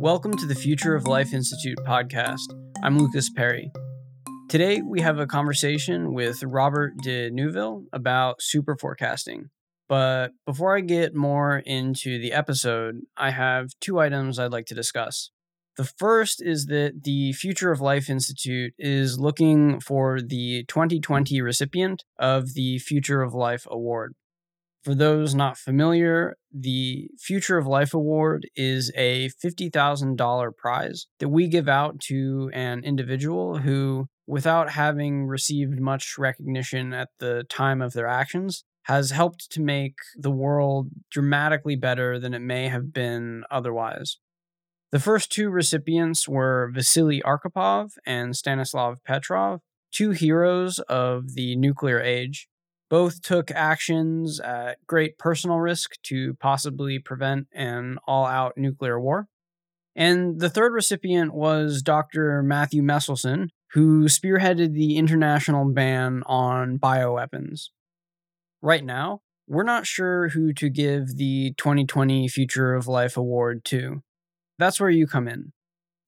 Welcome to the Future of Life Institute podcast. I'm Lucas Perry. Today, we have a conversation with Robert de Neufville about super forecasting. But before I get more into the episode, I have two items I'd like to discuss. The first is that the Future of Life Institute is looking for the 2020 recipient of the Future of Life Award. For those not familiar, the Future of Life Award is a $50,000 prize that we give out to an individual who, without having received much recognition at the time of their actions, has helped to make the world dramatically better than it may have been otherwise. The first two recipients were Vasily Arkhipov and Stanislav Petrov, two heroes of the nuclear age. Both took actions at great personal risk to possibly prevent an all out nuclear war. And the third recipient was Dr. Matthew Meselson, who spearheaded the international ban on bioweapons. Right now, we're not sure who to give the 2020 Future of Life Award to. That's where you come in.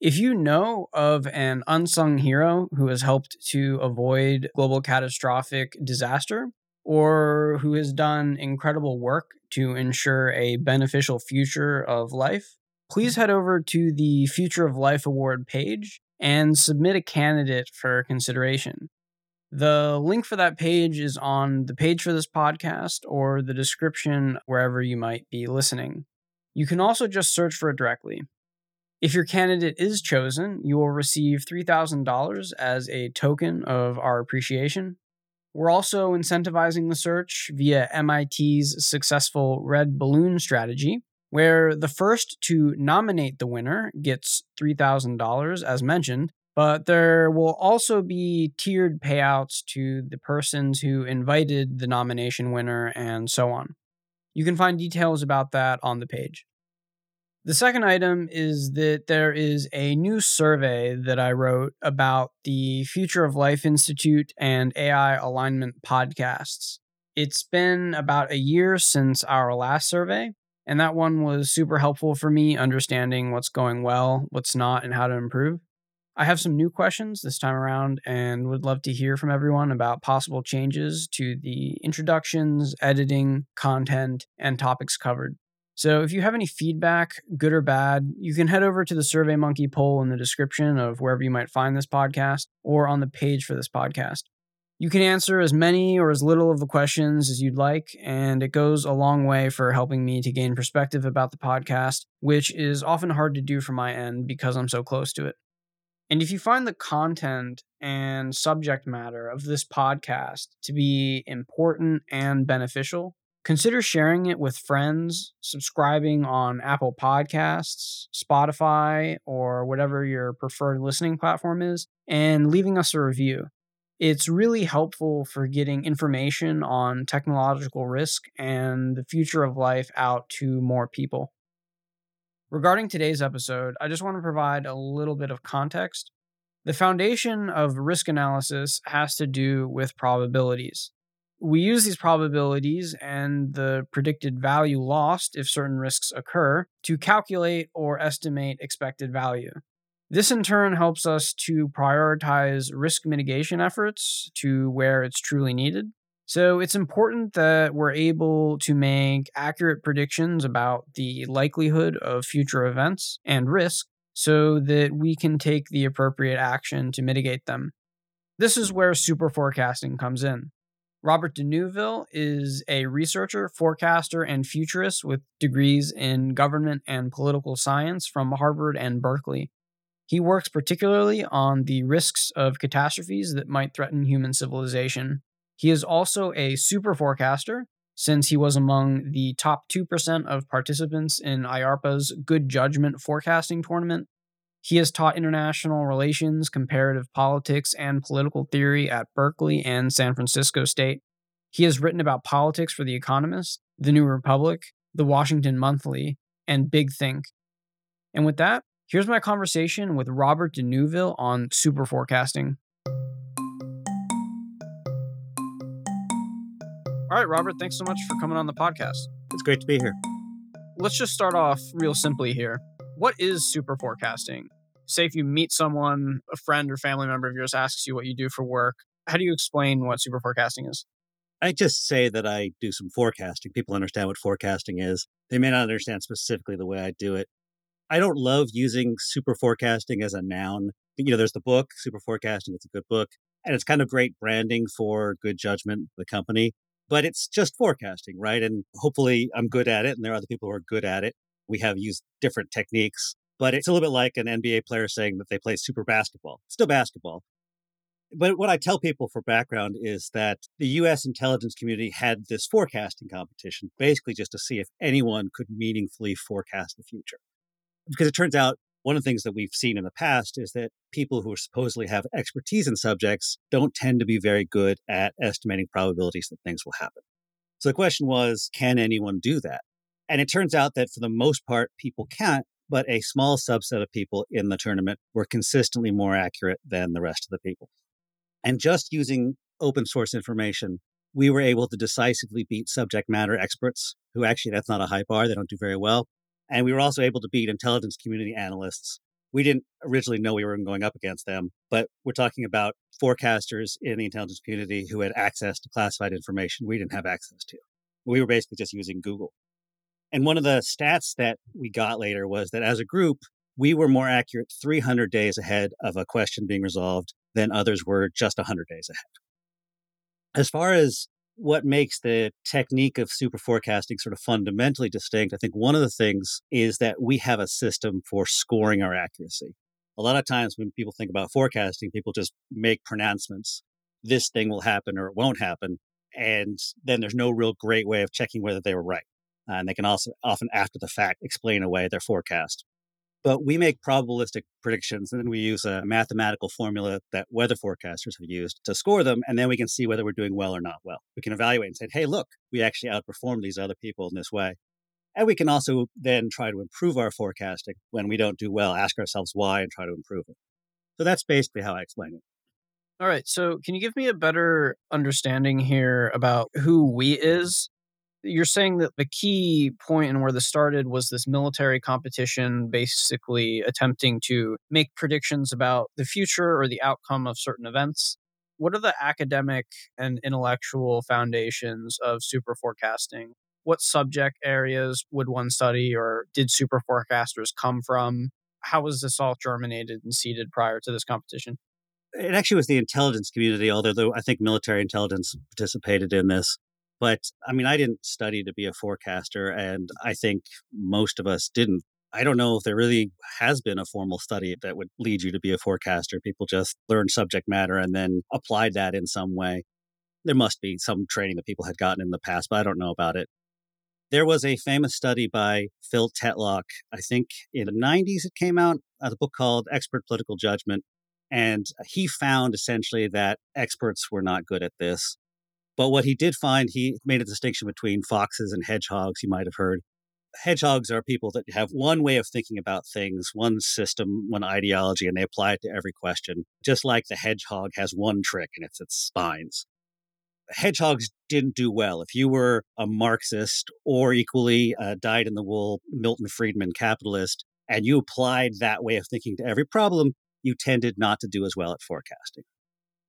If you know of an unsung hero who has helped to avoid global catastrophic disaster, or who has done incredible work to ensure a beneficial future of life, please head over to the Future of Life Award page and submit a candidate for consideration. The link for that page is on the page for this podcast or the description wherever you might be listening. You can also just search for it directly. If your candidate is chosen, you will receive $3,000 as a token of our appreciation. We're also incentivizing the search via MIT's successful red balloon strategy, where the first to nominate the winner gets $3,000, as mentioned, but there will also be tiered payouts to the persons who invited the nomination winner and so on. You can find details about that on the page. The second item is that there is a new survey that I wrote about the Future of Life Institute and AI alignment podcasts. It's been about a year since our last survey, and that one was super helpful for me understanding what's going well, what's not, and how to improve. I have some new questions this time around and would love to hear from everyone about possible changes to the introductions, editing, content, and topics covered. So if you have any feedback, good or bad, you can head over to the SurveyMonkey poll in the description of wherever you might find this podcast or on the page for this podcast. You can answer as many or as little of the questions as you'd like, and it goes a long way for helping me to gain perspective about the podcast, which is often hard to do from my end because I'm so close to it. And if you find the content and subject matter of this podcast to be important and beneficial, Consider sharing it with friends, subscribing on Apple Podcasts, Spotify, or whatever your preferred listening platform is, and leaving us a review. It's really helpful for getting information on technological risk and the future of life out to more people. Regarding today's episode, I just want to provide a little bit of context. The foundation of risk analysis has to do with probabilities we use these probabilities and the predicted value lost if certain risks occur to calculate or estimate expected value. This in turn helps us to prioritize risk mitigation efforts to where it's truly needed. So it's important that we're able to make accurate predictions about the likelihood of future events and risk so that we can take the appropriate action to mitigate them. This is where super forecasting comes in. Robert de Neufville is a researcher, forecaster, and futurist with degrees in government and political science from Harvard and Berkeley. He works particularly on the risks of catastrophes that might threaten human civilization. He is also a super forecaster, since he was among the top 2% of participants in IARPA's Good Judgment Forecasting Tournament he has taught international relations, comparative politics, and political theory at Berkeley and San Francisco State. He has written about politics for The Economist, The New Republic, The Washington Monthly, and Big Think. And with that, here's my conversation with Robert de Neufville on super forecasting. All right, Robert, thanks so much for coming on the podcast. It's great to be here. Let's just start off real simply here What is super forecasting? Say if you meet someone, a friend or family member of yours asks you what you do for work, how do you explain what super forecasting is? I just say that I do some forecasting. People understand what forecasting is. They may not understand specifically the way I do it. I don't love using super forecasting as a noun. You know, there's the book, Super Forecasting. It's a good book. And it's kind of great branding for good judgment, the company. But it's just forecasting, right? And hopefully I'm good at it. And there are other people who are good at it. We have used different techniques, but it's a little bit like an NBA player saying that they play super basketball. Still basketball. But what I tell people for background is that the US intelligence community had this forecasting competition, basically just to see if anyone could meaningfully forecast the future. Because it turns out one of the things that we've seen in the past is that people who supposedly have expertise in subjects don't tend to be very good at estimating probabilities that things will happen. So the question was can anyone do that? And it turns out that for the most part, people can't, but a small subset of people in the tournament were consistently more accurate than the rest of the people. And just using open source information, we were able to decisively beat subject matter experts who actually, that's not a high bar. They don't do very well. And we were also able to beat intelligence community analysts. We didn't originally know we were going up against them, but we're talking about forecasters in the intelligence community who had access to classified information we didn't have access to. We were basically just using Google. And one of the stats that we got later was that as a group, we were more accurate 300 days ahead of a question being resolved than others were just 100 days ahead. As far as what makes the technique of super forecasting sort of fundamentally distinct, I think one of the things is that we have a system for scoring our accuracy. A lot of times when people think about forecasting, people just make pronouncements. This thing will happen or it won't happen. And then there's no real great way of checking whether they were right. Uh, and they can also often, after the fact, explain away their forecast. But we make probabilistic predictions, and then we use a mathematical formula that weather forecasters have used to score them. And then we can see whether we're doing well or not well. We can evaluate and say, hey, look, we actually outperformed these other people in this way. And we can also then try to improve our forecasting when we don't do well, ask ourselves why and try to improve it. So that's basically how I explain it. All right. So, can you give me a better understanding here about who we is you're saying that the key point and where this started was this military competition basically attempting to make predictions about the future or the outcome of certain events. What are the academic and intellectual foundations of super forecasting? What subject areas would one study or did super forecasters come from? How was this all germinated and seeded prior to this competition? It actually was the intelligence community although i think military intelligence participated in this but I mean, I didn't study to be a forecaster, and I think most of us didn't. I don't know if there really has been a formal study that would lead you to be a forecaster. People just learned subject matter and then applied that in some way. There must be some training that people had gotten in the past, but I don't know about it. There was a famous study by Phil Tetlock, I think in the 90s it came out, uh, a book called Expert Political Judgment. And he found essentially that experts were not good at this. But what he did find, he made a distinction between foxes and hedgehogs, you might have heard. Hedgehogs are people that have one way of thinking about things, one system, one ideology, and they apply it to every question, just like the hedgehog has one trick and it's its spines. Hedgehogs didn't do well. If you were a Marxist or equally uh, dyed in the wool Milton Friedman capitalist, and you applied that way of thinking to every problem, you tended not to do as well at forecasting.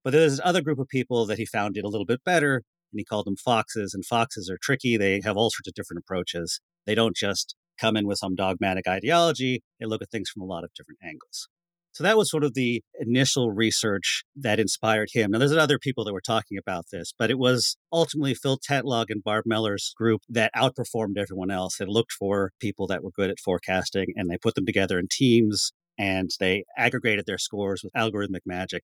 But there's this other group of people that he found did a little bit better, and he called them foxes. And foxes are tricky. They have all sorts of different approaches. They don't just come in with some dogmatic ideology, they look at things from a lot of different angles. So that was sort of the initial research that inspired him. Now, there's other people that were talking about this, but it was ultimately Phil Tetlock and Barb Mellers' group that outperformed everyone else. They looked for people that were good at forecasting and they put them together in teams and they aggregated their scores with algorithmic magic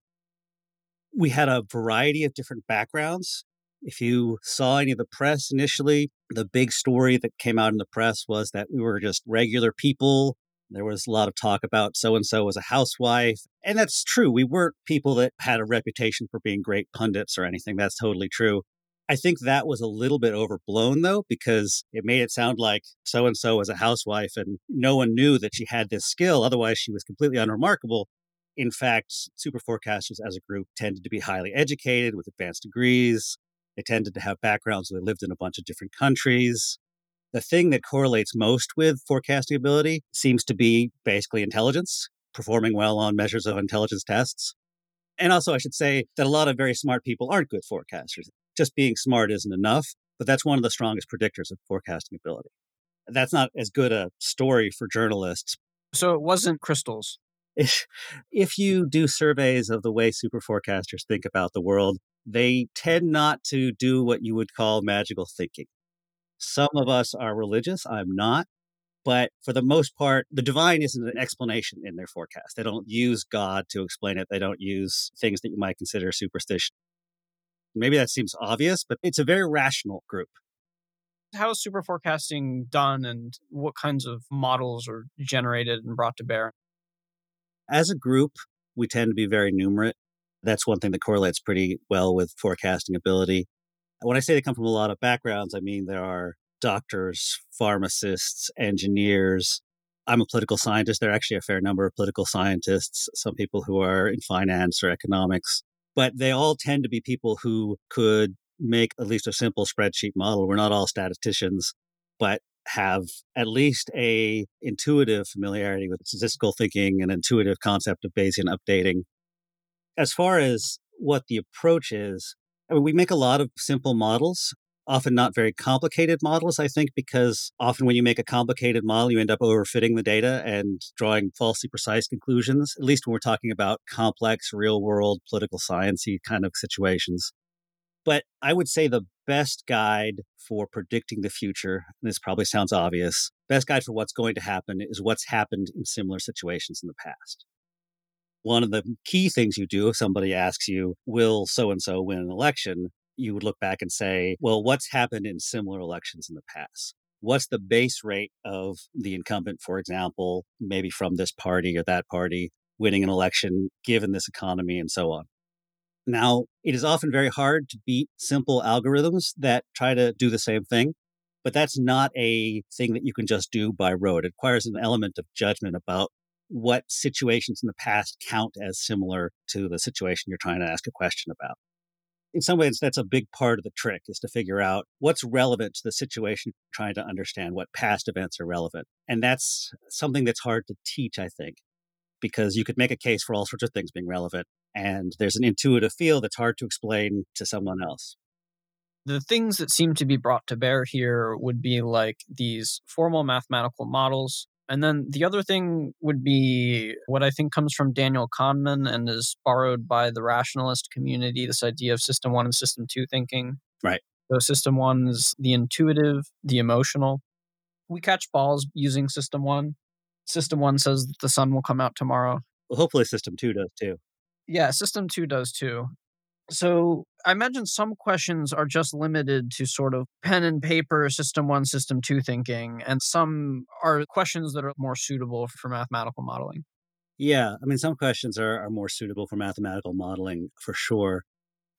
we had a variety of different backgrounds. If you saw any of the press initially, the big story that came out in the press was that we were just regular people. There was a lot of talk about so and so was a housewife. And that's true. We weren't people that had a reputation for being great pundits or anything. That's totally true. I think that was a little bit overblown though, because it made it sound like so and so was a housewife and no one knew that she had this skill. Otherwise, she was completely unremarkable. In fact, super forecasters as a group tended to be highly educated with advanced degrees. They tended to have backgrounds where they lived in a bunch of different countries. The thing that correlates most with forecasting ability seems to be basically intelligence, performing well on measures of intelligence tests. And also, I should say that a lot of very smart people aren't good forecasters. Just being smart isn't enough, but that's one of the strongest predictors of forecasting ability. That's not as good a story for journalists. So it wasn't crystals. If, if you do surveys of the way super forecasters think about the world, they tend not to do what you would call magical thinking. Some of us are religious. I'm not. But for the most part, the divine isn't an explanation in their forecast. They don't use God to explain it. They don't use things that you might consider superstition. Maybe that seems obvious, but it's a very rational group. How is super forecasting done and what kinds of models are generated and brought to bear? As a group, we tend to be very numerate. That's one thing that correlates pretty well with forecasting ability. When I say they come from a lot of backgrounds, I mean there are doctors, pharmacists, engineers. I'm a political scientist. There are actually a fair number of political scientists, some people who are in finance or economics, but they all tend to be people who could make at least a simple spreadsheet model. We're not all statisticians, but have at least a intuitive familiarity with statistical thinking and intuitive concept of Bayesian updating. As far as what the approach is, I mean, we make a lot of simple models, often not very complicated models, I think, because often when you make a complicated model, you end up overfitting the data and drawing falsely precise conclusions, at least when we're talking about complex, real world, political sciencey kind of situations. But I would say the best guide for predicting the future, and this probably sounds obvious, best guide for what's going to happen is what's happened in similar situations in the past one of the key things you do if somebody asks you, will so and so win an election? You would look back and say, well, what's happened in similar elections in the past? What's the base rate of the incumbent, for example, maybe from this party or that party winning an election given this economy and so on? Now, it is often very hard to beat simple algorithms that try to do the same thing, but that's not a thing that you can just do by rote. It requires an element of judgment about what situations in the past count as similar to the situation you're trying to ask a question about. In some ways, that's a big part of the trick is to figure out what's relevant to the situation, trying to understand what past events are relevant. And that's something that's hard to teach, I think, because you could make a case for all sorts of things being relevant. And there's an intuitive feel that's hard to explain to someone else. The things that seem to be brought to bear here would be like these formal mathematical models and then the other thing would be what I think comes from Daniel Kahneman and is borrowed by the rationalist community this idea of system one and system two thinking. Right. So, system one is the intuitive, the emotional. We catch balls using system one. System one says that the sun will come out tomorrow. Well, hopefully, system two does too. Yeah, system two does too. So I imagine some questions are just limited to sort of pen and paper, system one, system two thinking, and some are questions that are more suitable for mathematical modeling. Yeah, I mean, some questions are, are more suitable for mathematical modeling for sure.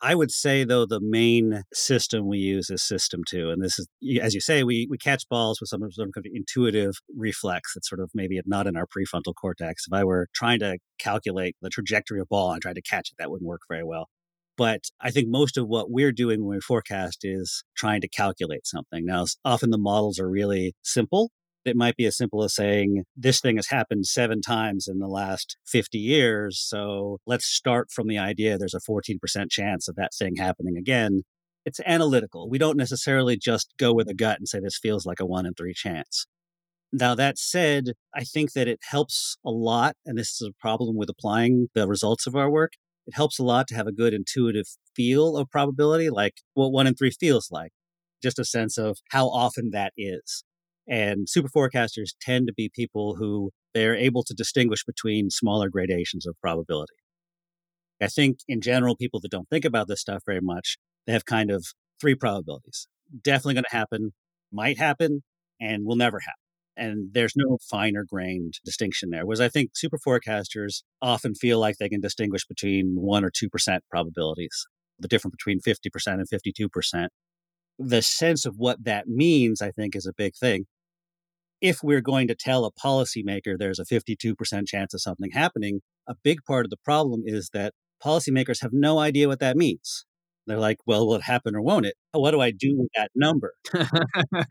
I would say, though, the main system we use is system two. And this is, as you say, we, we catch balls with some sort of intuitive reflex that's sort of maybe not in our prefrontal cortex. If I were trying to calculate the trajectory of ball and tried to catch it, that wouldn't work very well. But I think most of what we're doing when we forecast is trying to calculate something. Now, often the models are really simple. It might be as simple as saying, this thing has happened seven times in the last 50 years. So let's start from the idea there's a 14% chance of that thing happening again. It's analytical. We don't necessarily just go with a gut and say this feels like a one in three chance. Now, that said, I think that it helps a lot, and this is a problem with applying the results of our work, it helps a lot to have a good intuitive feel of probability, like what one in three feels like, just a sense of how often that is. And super forecasters tend to be people who they're able to distinguish between smaller gradations of probability. I think in general, people that don't think about this stuff very much, they have kind of three probabilities. Definitely going to happen, might happen, and will never happen and there's no finer grained distinction there. Whereas I think super forecasters often feel like they can distinguish between 1% or 2% probabilities, the difference between 50% and 52%. The sense of what that means, I think, is a big thing. If we're going to tell a policymaker there's a 52% chance of something happening, a big part of the problem is that policymakers have no idea what that means. They're like, well, will it happen or won't it? What do I do with that number?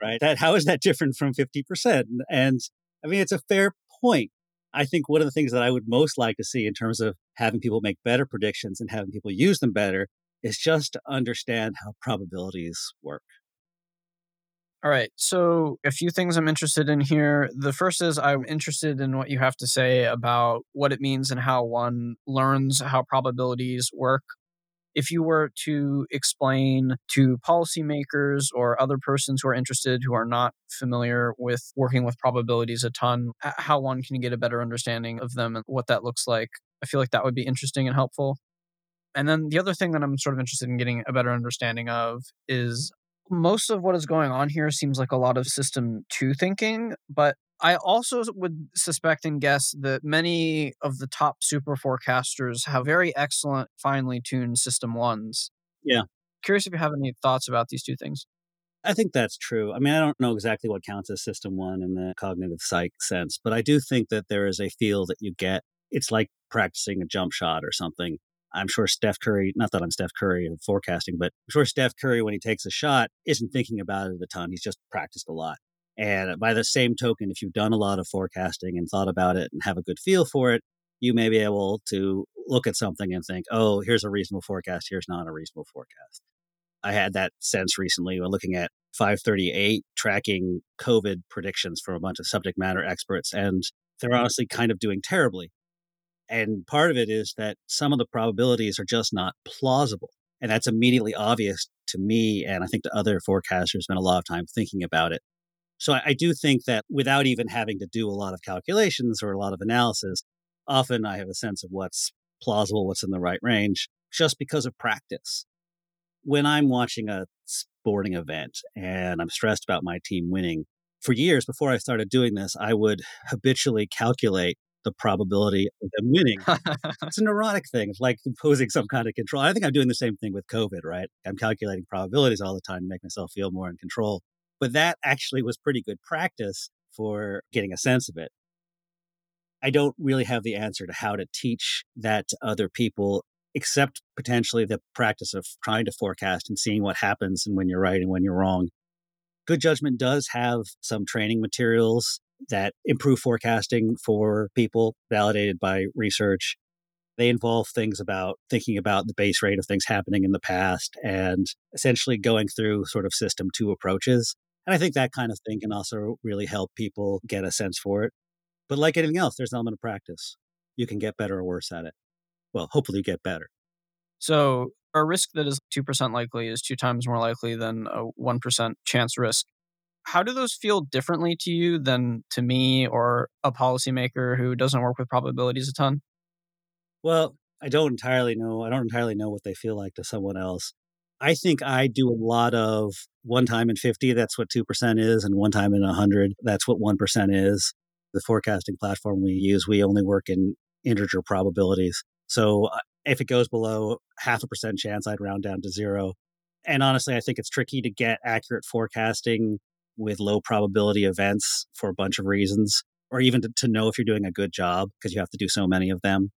right? That how is that different from 50%? And I mean, it's a fair point. I think one of the things that I would most like to see in terms of having people make better predictions and having people use them better is just to understand how probabilities work. All right. So, a few things I'm interested in here. The first is I'm interested in what you have to say about what it means and how one learns how probabilities work. If you were to explain to policymakers or other persons who are interested who are not familiar with working with probabilities a ton, how one can get a better understanding of them and what that looks like, I feel like that would be interesting and helpful. And then the other thing that I'm sort of interested in getting a better understanding of is most of what is going on here seems like a lot of system two thinking, but I also would suspect and guess that many of the top super forecasters have very excellent, finely tuned system ones. Yeah. Curious if you have any thoughts about these two things. I think that's true. I mean, I don't know exactly what counts as system one in the cognitive psych sense, but I do think that there is a feel that you get. It's like practicing a jump shot or something. I'm sure Steph Curry, not that I'm Steph Curry of forecasting, but I'm sure Steph Curry, when he takes a shot, isn't thinking about it a ton. He's just practiced a lot. And by the same token, if you've done a lot of forecasting and thought about it and have a good feel for it, you may be able to look at something and think, oh, here's a reasonable forecast, here's not a reasonable forecast. I had that sense recently when looking at 538 tracking COVID predictions from a bunch of subject matter experts, and they're honestly kind of doing terribly. And part of it is that some of the probabilities are just not plausible. And that's immediately obvious to me. And I think to other forecasters spend a lot of time thinking about it. So I, I do think that without even having to do a lot of calculations or a lot of analysis, often I have a sense of what's plausible, what's in the right range, just because of practice. When I'm watching a sporting event and I'm stressed about my team winning, for years before I started doing this, I would habitually calculate the probability of them winning. it's a neurotic thing. It's like imposing some kind of control. I think I'm doing the same thing with COVID, right? I'm calculating probabilities all the time to make myself feel more in control. But that actually was pretty good practice for getting a sense of it. I don't really have the answer to how to teach that to other people, except potentially the practice of trying to forecast and seeing what happens and when you're right and when you're wrong. Good Judgment does have some training materials that improve forecasting for people, validated by research. They involve things about thinking about the base rate of things happening in the past and essentially going through sort of system two approaches. And I think that kind of thing can also really help people get a sense for it. But like anything else, there's an element of practice. You can get better or worse at it. Well, hopefully, get better. So, a risk that is 2% likely is two times more likely than a 1% chance risk how do those feel differently to you than to me or a policymaker who doesn't work with probabilities a ton? Well, I don't entirely know. I don't entirely know what they feel like to someone else. I think I do a lot of one time in 50, that's what 2% is, and one time in 100, that's what 1% is. The forecasting platform we use, we only work in integer probabilities. So uh, if it goes below half a percent chance, I'd round down to zero. And honestly, I think it's tricky to get accurate forecasting with low probability events for a bunch of reasons, or even to, to know if you're doing a good job because you have to do so many of them.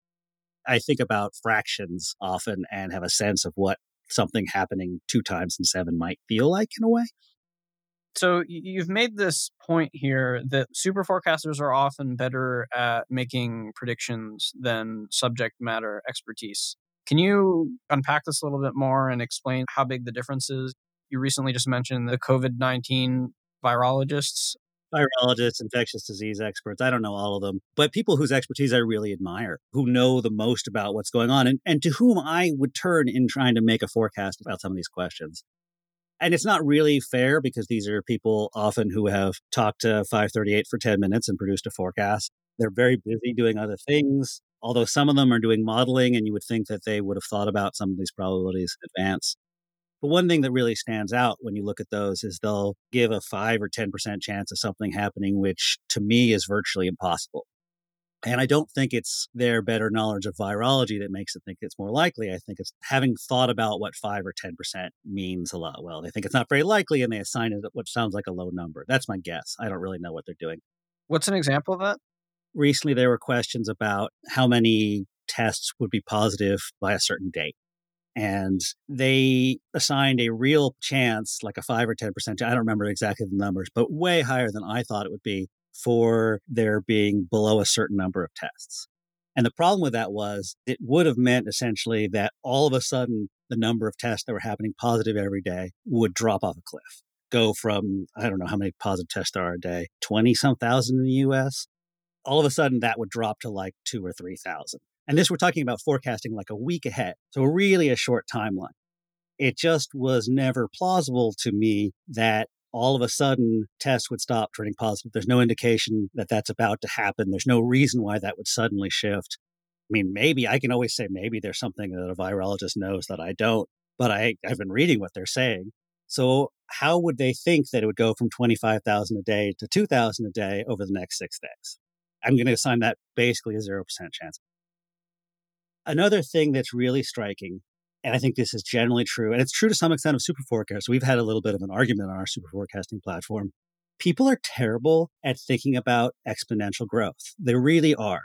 I think about fractions often and have a sense of what something happening two times in seven might feel like in a way. So you've made this point here that super forecasters are often better at making predictions than subject matter expertise. Can you unpack this a little bit more and explain how big the difference is? You recently just mentioned the COVID 19 virologists? Virologists, infectious disease experts. I don't know all of them, but people whose expertise I really admire, who know the most about what's going on, and, and to whom I would turn in trying to make a forecast about some of these questions. And it's not really fair because these are people often who have talked to 538 for 10 minutes and produced a forecast. They're very busy doing other things, although some of them are doing modeling, and you would think that they would have thought about some of these probabilities in advance. But one thing that really stands out when you look at those is they'll give a 5 or 10% chance of something happening, which to me is virtually impossible. And I don't think it's their better knowledge of virology that makes it think it's more likely. I think it's having thought about what 5 or 10% means a lot. Well, they think it's not very likely and they assign it what sounds like a low number. That's my guess. I don't really know what they're doing. What's an example of that? Recently, there were questions about how many tests would be positive by a certain date. And they assigned a real chance, like a 5 or 10%, I don't remember exactly the numbers, but way higher than I thought it would be for there being below a certain number of tests. And the problem with that was it would have meant essentially that all of a sudden the number of tests that were happening positive every day would drop off a cliff. Go from, I don't know how many positive tests there are a day, 20 some thousand in the US. All of a sudden that would drop to like two or 3,000. And this, we're talking about forecasting like a week ahead. So, really a short timeline. It just was never plausible to me that all of a sudden tests would stop turning positive. There's no indication that that's about to happen. There's no reason why that would suddenly shift. I mean, maybe I can always say maybe there's something that a virologist knows that I don't, but I, I've been reading what they're saying. So, how would they think that it would go from 25,000 a day to 2,000 a day over the next six days? I'm going to assign that basically a 0% chance. Another thing that's really striking, and I think this is generally true, and it's true to some extent of super forecast. We've had a little bit of an argument on our super forecasting platform. People are terrible at thinking about exponential growth. They really are.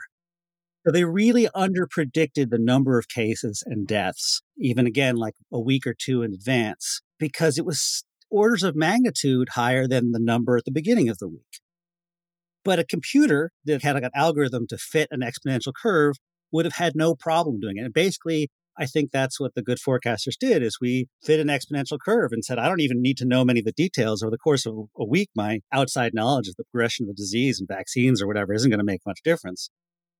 So they really underpredicted the number of cases and deaths, even again, like a week or two in advance, because it was orders of magnitude higher than the number at the beginning of the week. But a computer that had like an algorithm to fit an exponential curve would have had no problem doing it. And basically, I think that's what the good forecasters did is we fit an exponential curve and said, I don't even need to know many of the details over the course of a week. My outside knowledge of the progression of the disease and vaccines or whatever isn't going to make much difference.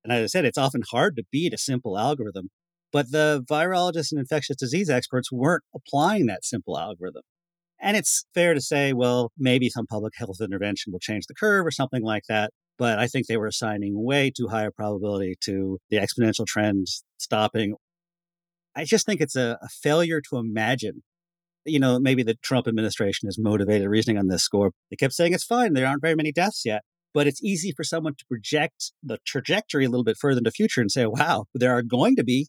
And as I said, it's often hard to beat a simple algorithm. But the virologists and infectious disease experts weren't applying that simple algorithm. And it's fair to say, well, maybe some public health intervention will change the curve or something like that but I think they were assigning way too high a probability to the exponential trend stopping. I just think it's a, a failure to imagine. You know, maybe the Trump administration is motivated reasoning on this score. They kept saying it's fine, there aren't very many deaths yet. But it's easy for someone to project the trajectory a little bit further in the future and say, wow, there are going to be.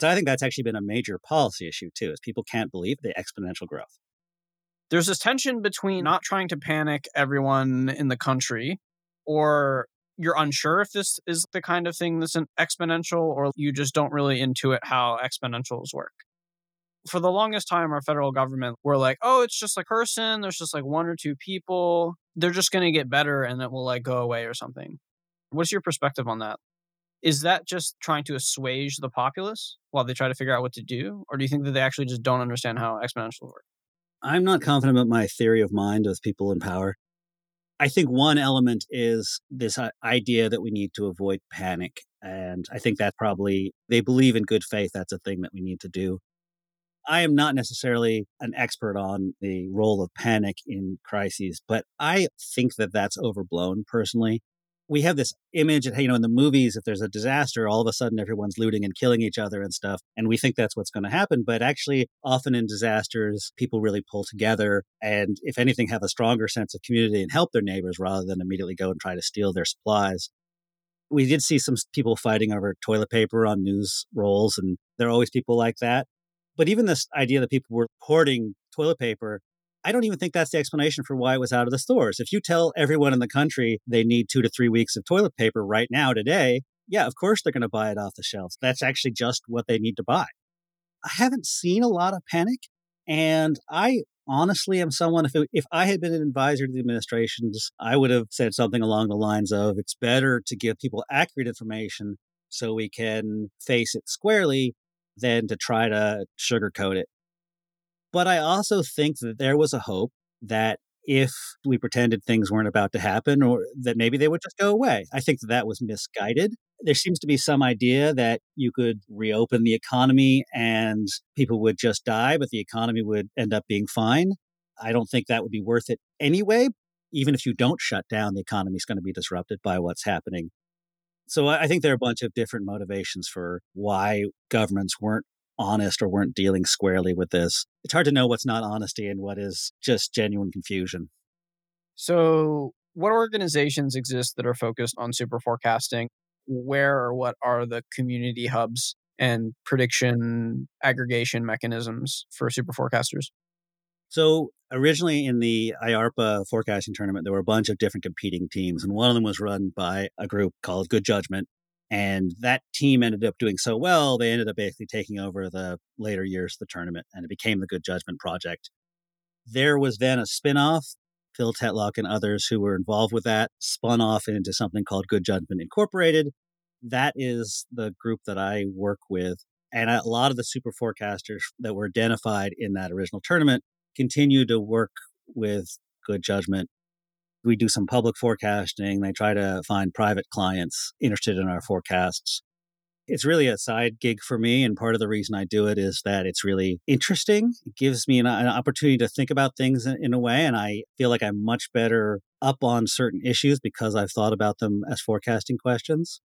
So I think that's actually been a major policy issue too, is people can't believe the exponential growth. There's this tension between mm. not trying to panic everyone in the country or you're unsure if this is the kind of thing that's an exponential or you just don't really intuit how exponentials work. For the longest time, our federal government were like, oh, it's just a person. There's just like one or two people. They're just going to get better and it will like go away or something. What's your perspective on that? Is that just trying to assuage the populace while they try to figure out what to do? Or do you think that they actually just don't understand how exponentials work? I'm not confident about my theory of mind of people in power. I think one element is this uh, idea that we need to avoid panic. And I think that probably they believe in good faith. That's a thing that we need to do. I am not necessarily an expert on the role of panic in crises, but I think that that's overblown personally we have this image of, you know, in the movies, if there's a disaster, all of a sudden everyone's looting and killing each other and stuff. And we think that's what's going to happen. But actually, often in disasters, people really pull together and, if anything, have a stronger sense of community and help their neighbors rather than immediately go and try to steal their supplies. We did see some people fighting over toilet paper on news rolls, and there are always people like that. But even this idea that people were hoarding toilet paper I don't even think that's the explanation for why it was out of the stores. If you tell everyone in the country they need two to three weeks of toilet paper right now, today, yeah, of course they're going to buy it off the shelves. That's actually just what they need to buy. I haven't seen a lot of panic. And I honestly am someone, if, it, if I had been an advisor to the administrations, I would have said something along the lines of it's better to give people accurate information so we can face it squarely than to try to sugarcoat it. But I also think that there was a hope that if we pretended things weren't about to happen or that maybe they would just go away. I think that that was misguided. There seems to be some idea that you could reopen the economy and people would just die, but the economy would end up being fine. I don't think that would be worth it anyway. Even if you don't shut down, the economy is going to be disrupted by what's happening. So I think there are a bunch of different motivations for why governments weren't honest or weren't dealing squarely with this. It's hard to know what's not honesty and what is just genuine confusion. So, what organizations exist that are focused on super forecasting? Where or what are the community hubs and prediction aggregation mechanisms for super forecasters? So, originally in the IARPA forecasting tournament, there were a bunch of different competing teams, and one of them was run by a group called Good Judgment. And that team ended up doing so well, they ended up basically taking over the later years of the tournament and it became the Good Judgment Project. There was then a spinoff. Phil Tetlock and others who were involved with that spun off into something called Good Judgment Incorporated. That is the group that I work with. And a lot of the super forecasters that were identified in that original tournament continue to work with Good Judgment we do some public forecasting. They try to find private clients interested in our forecasts. It's really a side gig for me. And part of the reason I do it is that it's really interesting. It gives me an, an opportunity to think about things in, in a way. And I feel like I'm much better up on certain issues because I've thought about them as forecasting questions.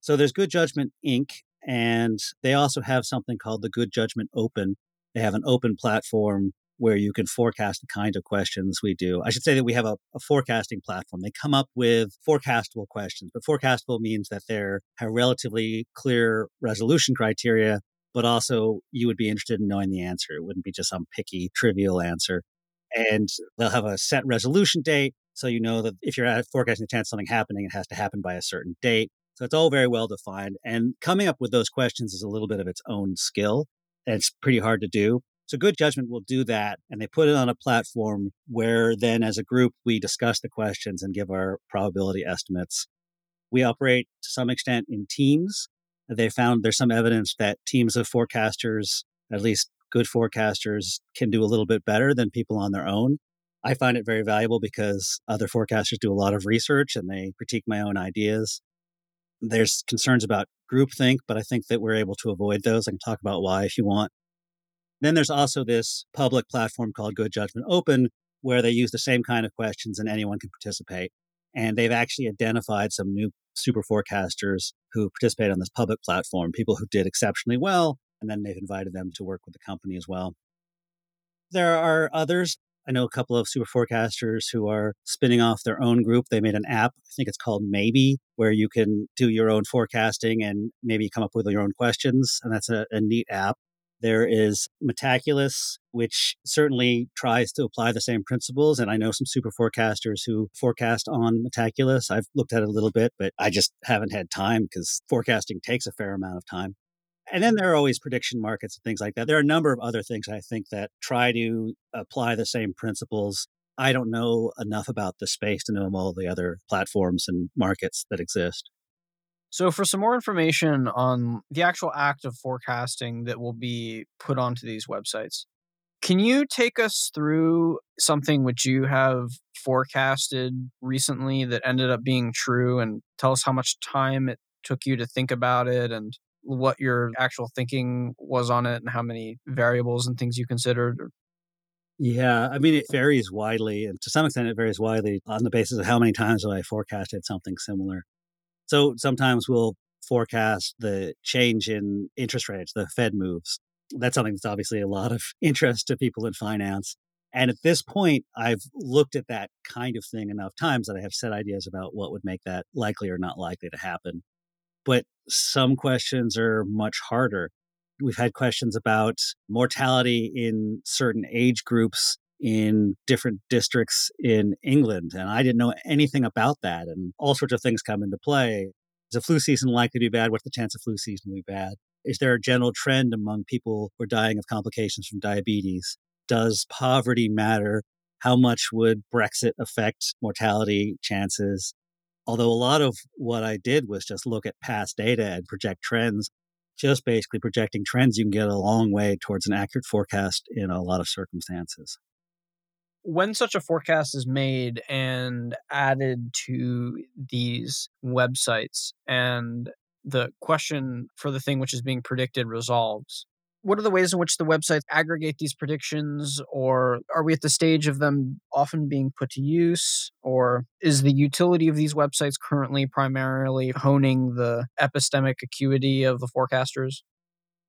So there's Good Judgment Inc. And they also have something called the Good Judgment Open. They have an open platform where you can forecast the kind of questions we do. I should say that we have a, a, forecasting platform. They come up with forecastable questions, but forecastable means that they're have relatively clear resolution criteria, but also you would be interested in knowing the answer. It wouldn't be just some picky, trivial answer. And they'll have a set resolution date. So you know that if you're forecasting the chance something happening, it has to happen by a certain date. So it's all very well defined. And coming up with those questions is a little bit of its own skill. And it's pretty hard to do. So Good Judgment will do that. And they put it on a platform where then as a group, we discuss the questions and give our probability estimates. We operate to some extent in teams. They found there's some evidence that teams of forecasters, at least good forecasters, can do a little bit better than people on their own. I find it very valuable because other forecasters do a lot of research and they critique my own ideas. There's concerns about groupthink, but I think that we're able to avoid those. I can talk about why if you want. Then there's also this public platform called Good Judgment Open, where they use the same kind of questions and anyone can participate. And they've actually identified some new super forecasters who participate on this public platform, people who did exceptionally well, and then they've invited them to work with the company as well. There are others. I know a couple of super forecasters who are spinning off their own group. They made an app, I think it's called Maybe, where you can do your own forecasting and maybe come up with your own questions. And that's a, a neat app. There is Metaculus, which certainly tries to apply the same principles. And I know some super forecasters who forecast on Metaculus. I've looked at it a little bit, but I just haven't had time because forecasting takes a fair amount of time. And then there are always prediction markets and things like that. There are a number of other things I think that try to apply the same principles. I don't know enough about the space to know all the other platforms and markets that exist. So, for some more information on the actual act of forecasting that will be put onto these websites, can you take us through something which you have forecasted recently that ended up being true and tell us how much time it took you to think about it and what your actual thinking was on it and how many variables and things you considered? Yeah, I mean, it varies widely. And to some extent, it varies widely on the basis of how many times have I forecasted something similar. So sometimes we'll forecast the change in interest rates, the Fed moves. That's something that's obviously a lot of interest to people in finance. And at this point, I've looked at that kind of thing enough times that I have set ideas about what would make that likely or not likely to happen. But some questions are much harder. We've had questions about mortality in certain age groups in different districts in England. And I didn't know anything about that. And all sorts of things come into play. Is a flu season likely to be bad? What's the chance of flu season to be bad? Is there a general trend among people who are dying of complications from diabetes? Does poverty matter? How much would Brexit affect mortality chances? Although a lot of what I did was just look at past data and project trends, just basically projecting trends, you can get a long way towards an accurate forecast in a lot of circumstances when such a forecast is made and added to these websites and the question for the thing which is being predicted resolves what are the ways in which the websites aggregate these predictions? Or are we at the stage of them often being put to use? Or is the utility of these websites currently primarily honing the epistemic acuity of the forecasters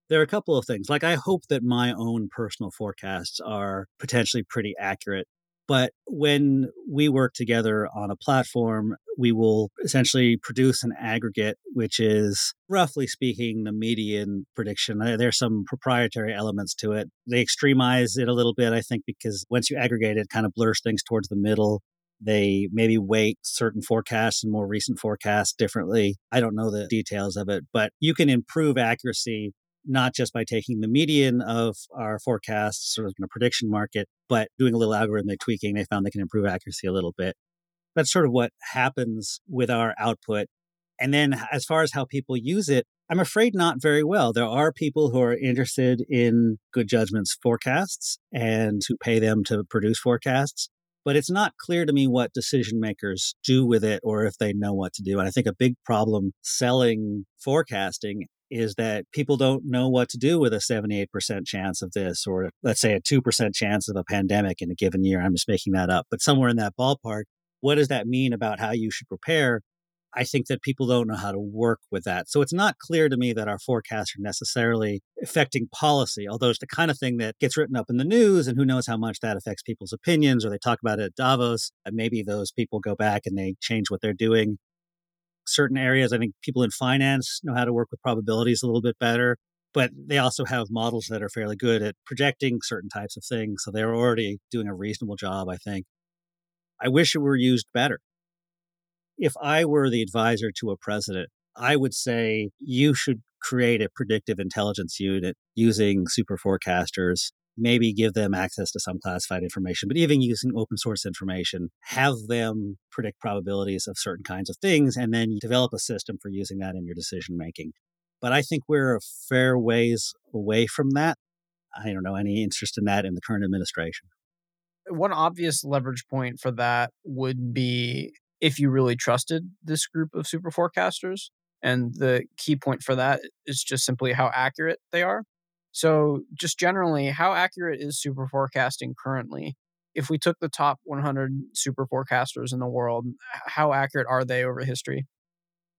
there are a couple of things. Like, I hope that my own personal forecasts are potentially pretty accurate. But when we work together on a platform, we will essentially produce an aggregate, which is roughly speaking the median prediction. There's some proprietary elements to it. They extremize it a little bit, I think, because once you aggregate it, it kind of blurs things towards the middle. They maybe weight certain forecasts and more recent forecasts differently. I don't know the details of it, but you can improve accuracy not just by taking the median of our forecasts, sort of in a prediction market, but doing a little algorithmic tweaking. They found they can improve accuracy a little bit. That's sort of what happens with our output. And then as far as how people use it, I'm afraid not very well. There are people who are interested in good judgments forecasts and who pay them to produce forecasts but it's not clear to me what decision makers do with it or if they know what to do. And I think a big problem selling forecasting is that people don't know what to do with a 78% chance of this, or let's say a 2% chance of a pandemic in a given year. I'm just making that up, but somewhere in that ballpark. What does that mean about how you should prepare? I think that people don't know how to work with that. So it's not clear to me that our forecasts are necessarily affecting policy, although it's the kind of thing that gets written up in the news and who knows how much that affects people's opinions or they talk about it at Davos. And maybe those people go back and they change what they're doing. Certain areas, I think people in finance know how to work with probabilities a little bit better, but they also have models that are fairly good at projecting certain types of things. So they're already doing a reasonable job, I think. I wish it were used better if I were the advisor to a president, I would say you should create a predictive intelligence unit using super forecasters, maybe give them access to some classified information, but even using open source information, have them predict probabilities of certain kinds of things, and then develop a system for using that in your decision making. But I think we're a fair ways away from that. I don't know any interest in that in the current administration. One obvious leverage point for that would be if you really trusted this group of super forecasters. And the key point for that is just simply how accurate they are. So, just generally, how accurate is super forecasting currently? If we took the top 100 super forecasters in the world, how accurate are they over history?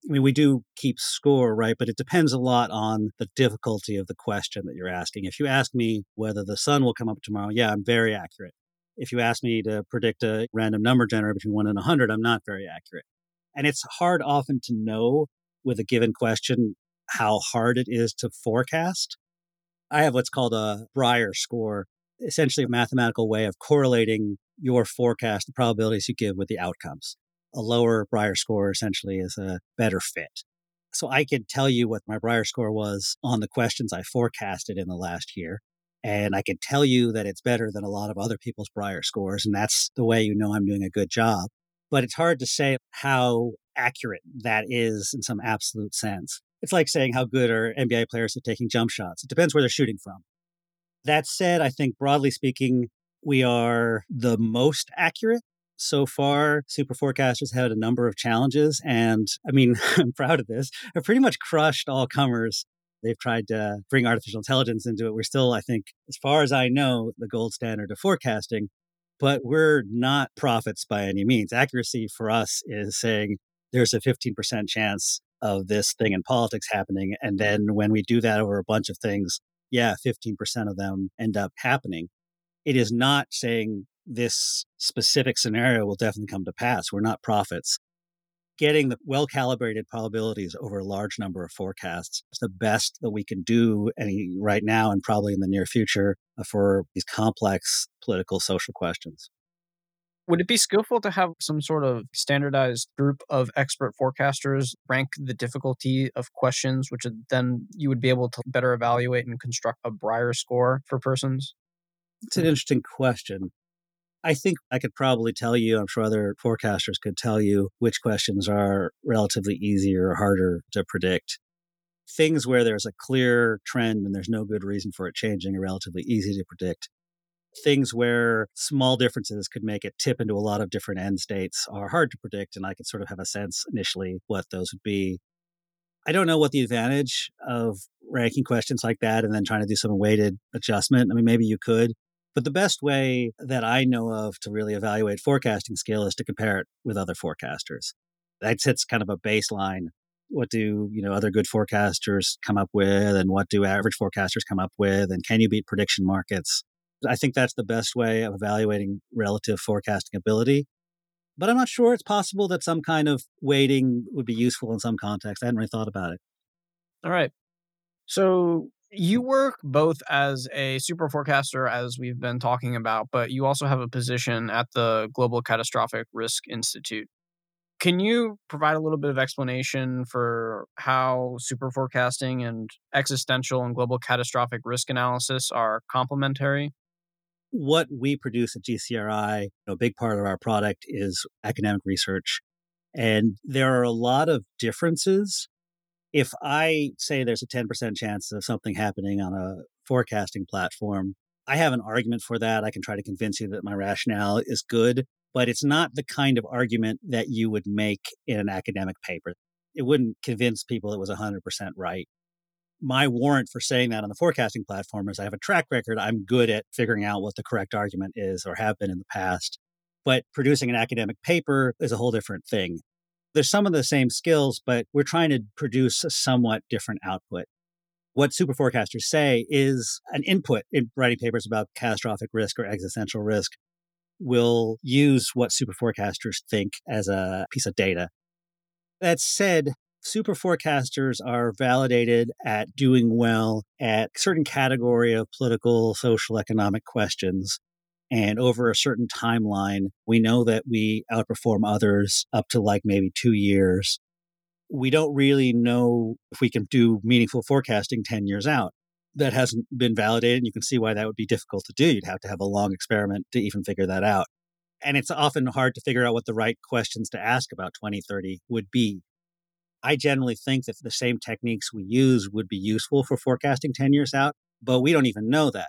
I mean, we do keep score, right? But it depends a lot on the difficulty of the question that you're asking. If you ask me whether the sun will come up tomorrow, yeah, I'm very accurate. If you ask me to predict a random number generator between 1 and 100, I'm not very accurate. And it's hard often to know with a given question how hard it is to forecast. I have what's called a Brier score, essentially a mathematical way of correlating your forecast, the probabilities you give with the outcomes. A lower Brier score essentially is a better fit. So I could tell you what my Brier score was on the questions I forecasted in the last year. And I can tell you that it's better than a lot of other people's Brier scores. And that's the way you know I'm doing a good job. But it's hard to say how accurate that is in some absolute sense. It's like saying how good are NBA players at taking jump shots. It depends where they're shooting from. That said, I think broadly speaking, we are the most accurate so far. Super forecasters had a number of challenges. And I mean, I'm proud of this. I've pretty much crushed all comers They've tried to bring artificial intelligence into it. We're still, I think, as far as I know, the gold standard of forecasting, but we're not prophets by any means. Accuracy for us is saying there's a 15% chance of this thing in politics happening. And then when we do that over a bunch of things, yeah, 15% of them end up happening. It is not saying this specific scenario will definitely come to pass. We're not prophets getting the well calibrated probabilities over a large number of forecasts is the best that we can do any right now and probably in the near future uh, for these complex political social questions. Would it be skillful to have some sort of standardized group of expert forecasters rank the difficulty of questions, which then you would be able to better evaluate and construct a Brier score for persons? It's an interesting question. I think I could probably tell you, I'm sure other forecasters could tell you which questions are relatively easier or harder to predict. Things where there's a clear trend and there's no good reason for it changing are relatively easy to predict. Things where small differences could make it tip into a lot of different end states are hard to predict, and I could sort of have a sense initially what those would be. I don't know what the advantage of ranking questions like that and then trying to do some weighted adjustment. I mean, maybe you could, but the best way that I know of to really evaluate forecasting skill is to compare it with other forecasters. That sets kind of a baseline. What do you know other good forecasters come up with, and what do average forecasters come up with, and can you beat prediction markets? I think that's the best way of evaluating relative forecasting ability. But I'm not sure it's possible that some kind of weighting would be useful in some context. I hadn't really thought about it. All right. So You work both as a super forecaster, as we've been talking about, but you also have a position at the Global Catastrophic Risk Institute. Can you provide a little bit of explanation for how super forecasting and existential and global catastrophic risk analysis are complementary? What we produce at GCRI, a big part of our product is academic research. And there are a lot of differences. If I say there's a 10% chance of something happening on a forecasting platform, I have an argument for that. I can try to convince you that my rationale is good but it's not the kind of argument that you would make in an academic paper. It wouldn't convince people it was 100% right. My warrant for saying that on the forecasting platform is I have a track record. I'm good at figuring out what the correct argument is or have been in the past. But producing an academic paper is a whole different thing. There's some of the same skills, but we're trying to produce a somewhat different output. What super forecasters say is an input in writing papers about catastrophic risk or existential risk will use what super forecasters think as a piece of data. That said, super forecasters are validated at doing well at certain category of political, social, economic questions. And over a certain timeline, we know that we outperform others up to like maybe two years. We don't really know if we can do meaningful forecasting 10 years out that hasn't been validated. And you can see why that would be difficult to do. You'd have to have a long experiment to even figure that out. And it's often hard to figure out what the right questions to ask about 2030 would be. I generally think that the same techniques we use would be useful for forecasting 10 years out, but we don't even know that.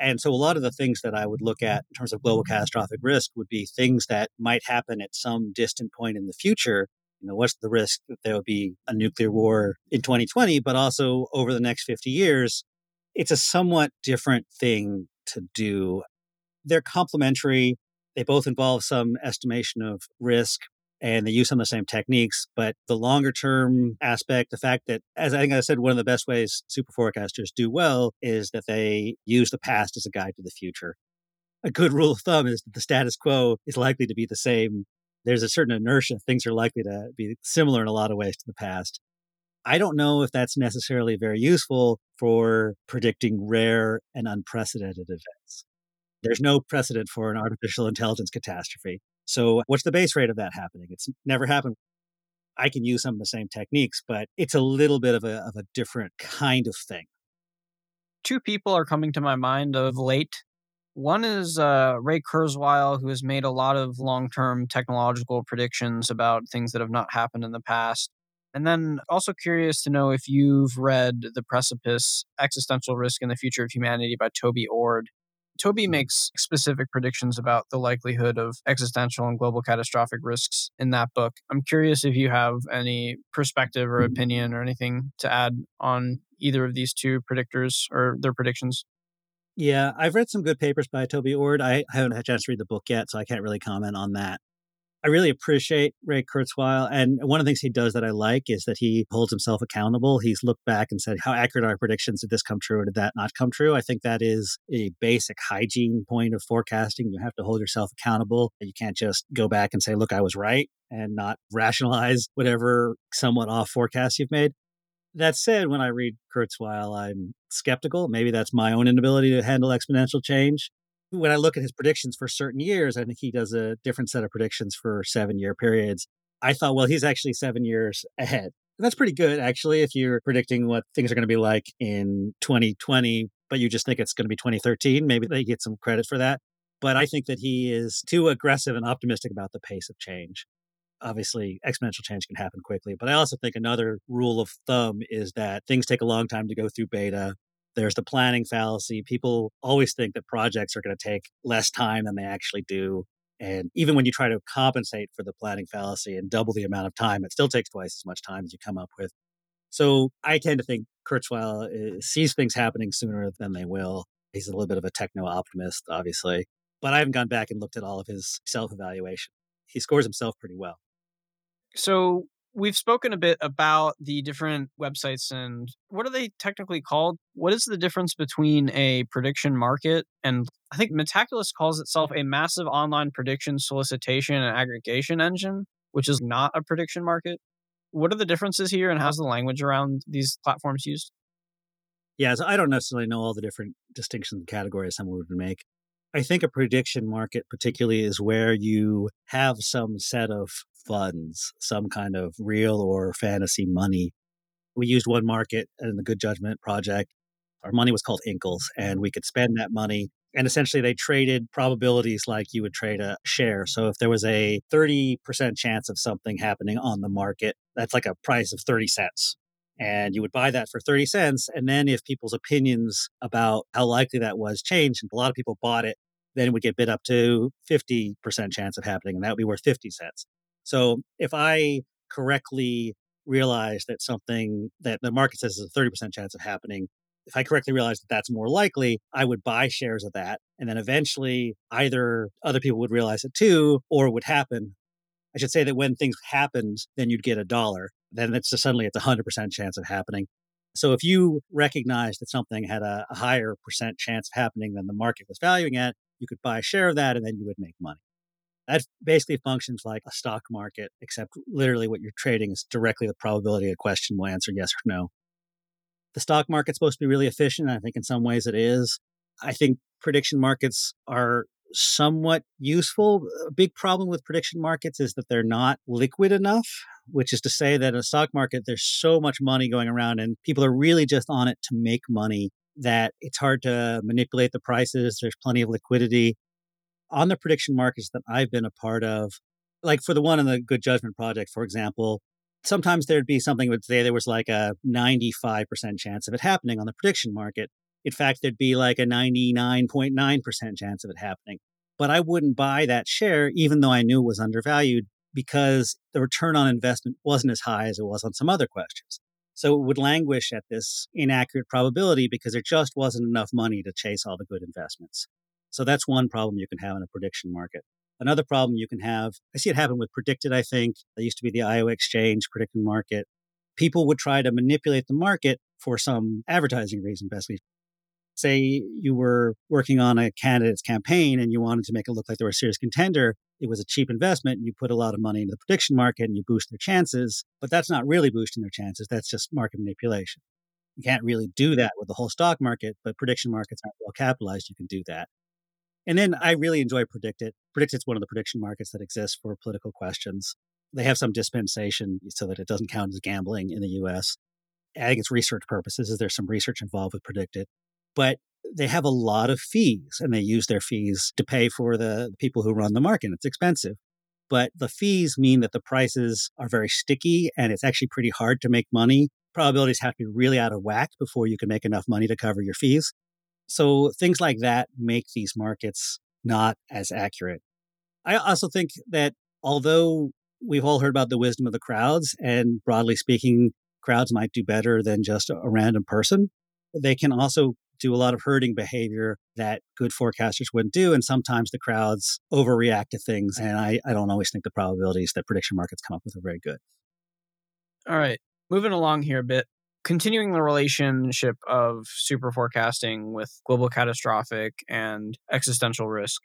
And so a lot of the things that I would look at in terms of global catastrophic risk would be things that might happen at some distant point in the future. You know, what's the risk that there will be a nuclear war in 2020, but also over the next 50 years? it's a somewhat different thing to do. They're complementary. They both involve some estimation of risk and they use some of the same techniques. But the longer term aspect, the fact that, as I think I said, one of the best ways super forecasters do well is that they use the past as a guide to the future. A good rule of thumb is that the status quo is likely to be the same. There's a certain inertia. Things are likely to be similar in a lot of ways to the past. I don't know if that's necessarily very useful for predicting rare and unprecedented events. There's no precedent for an artificial intelligence catastrophe. So, what's the base rate of that happening? It's never happened. I can use some of the same techniques, but it's a little bit of a, of a different kind of thing. Two people are coming to my mind of late. One is uh, Ray Kurzweil, who has made a lot of long term technological predictions about things that have not happened in the past. And then also curious to know if you've read The Precipice Existential Risk and the Future of Humanity by Toby Ord. Toby makes specific predictions about the likelihood of existential and global catastrophic risks in that book. I'm curious if you have any perspective or opinion or anything to add on either of these two predictors or their predictions. Yeah, I've read some good papers by Toby Ord. I haven't had a chance to read the book yet, so I can't really comment on that. I really appreciate Ray Kurzweil. And one of the things he does that I like is that he holds himself accountable. He's looked back and said, How accurate are our predictions? Did this come true or did that not come true? I think that is a basic hygiene point of forecasting. You have to hold yourself accountable. You can't just go back and say, Look, I was right and not rationalize whatever somewhat off forecast you've made. That said, when I read Kurzweil, I'm skeptical. Maybe that's my own inability to handle exponential change when I look at his predictions for certain years, I think he does a different set of predictions for seven year periods. I thought, well, he's actually seven years ahead. And that's pretty good, actually, if you're predicting what things are going to be like in 2020, but you just think it's going to be 2013. Maybe they get some credit for that. But I think that he is too aggressive and optimistic about the pace of change. Obviously, exponential change can happen quickly. But I also think another rule of thumb is that things take a long time to go through beta. There's the planning fallacy. People always think that projects are going to take less time than they actually do. And even when you try to compensate for the planning fallacy and double the amount of time, it still takes twice as much time as you come up with. So I tend to think Kurzweil eh, sees things happening sooner than they will. He's a little bit of a techno optimist, obviously, but I haven't gone back and looked at all of his self evaluation. He scores himself pretty well. So we've spoken a bit about the different websites and what are they technically called? What is the difference between a prediction market and I think Metaculus calls itself a massive online prediction solicitation and aggregation engine, which is not a prediction market. What are the differences here and how's the language around these platforms used? Yeah, so I don't necessarily know all the different distinctions and categories someone would make. I think a prediction market, particularly, is where you have some set of funds, some kind of real or fantasy money. We used one market in the Good Judgment project. Our money was called Inkles, and we could spend that money. And essentially, they traded probabilities like you would trade a share. So if there was a 30% chance of something happening on the market, that's like a price of 30 cents and you would buy that for 30 cents and then if people's opinions about how likely that was changed and a lot of people bought it then it would get bid up to 50% chance of happening and that would be worth 50 cents. So if i correctly realize that something that the market says is a 30% chance of happening if i correctly realize that that's more likely i would buy shares of that and then eventually either other people would realize it too or it would happen. I should say that when things happened, then you'd get a dollar then it's just suddenly it's a hundred percent chance of happening. So if you recognize that something had a, a, higher percent chance of happening than the market was valuing at, you could buy a share of that and then you would make money. That basically functions like a stock market, except literally what you're trading is directly the probability a question will answer yes or no. The stock market's supposed to be really efficient. I think in some ways it is. I think prediction markets are somewhat useful. A big problem with prediction markets is that they're not liquid enough, which is to say that in a stock market, there's so much money going around and people are really just on it to make money that it's hard to manipulate the prices. There's plenty of liquidity. On the prediction markets that I've been a part of, like for the one in the Good Judgment Project, for example, sometimes there'd be something would say there was like a 95% chance of it happening on the prediction market. In fact, there'd be like a 99.9% chance of it happening. But I wouldn't buy that share, even though I knew it was undervalued, because the return on investment wasn't as high as it was on some other questions. So it would languish at this inaccurate probability because there just wasn't enough money to chase all the good investments. So that's one problem you can have in a prediction market. Another problem you can have, I see it happen with PredictIt, I think. That used to be the Iowa Exchange prediction market. People would try to manipulate the market for some advertising reason, basically say you were working on a candidate's campaign and you wanted to make it look like they were a serious contender, it was a cheap investment. You put a lot of money into the prediction market and you boost their chances, but that's not really boosting their chances. That's just market manipulation. You can't really do that with the whole stock market, but prediction markets aren't well capitalized. You can do that. And then I really enjoy PredictIt. PredictIt's one of the prediction markets that exists for political questions. They have some dispensation so that it doesn't count as gambling in the US. I think it's research purposes. Is there some research involved with PredictIt? But they have a lot of fees and they use their fees to pay for the people who run the market. It's expensive. But the fees mean that the prices are very sticky and it's actually pretty hard to make money. Probabilities have to be really out of whack before you can make enough money to cover your fees. So things like that make these markets not as accurate. I also think that although we've all heard about the wisdom of the crowds, and broadly speaking, crowds might do better than just a random person, they can also do a lot of herding behavior that good forecasters wouldn't do. And sometimes the crowds overreact to things. And I, I don't always think the probabilities that prediction markets come up with are very good. All right. Moving along here a bit. Continuing the relationship of super forecasting with global catastrophic and existential risk,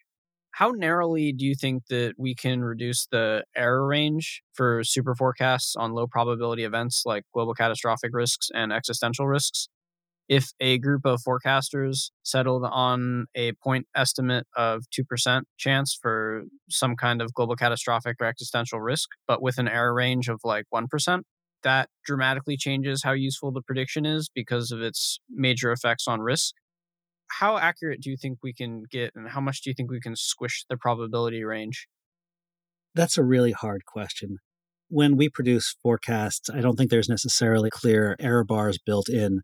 how narrowly do you think that we can reduce the error range for super forecasts on low probability events like global catastrophic risks and existential risks? If a group of forecasters settled on a point estimate of 2% chance for some kind of global catastrophic or existential risk, but with an error range of like 1%, that dramatically changes how useful the prediction is because of its major effects on risk. How accurate do you think we can get, and how much do you think we can squish the probability range? That's a really hard question. When we produce forecasts, I don't think there's necessarily clear error bars built in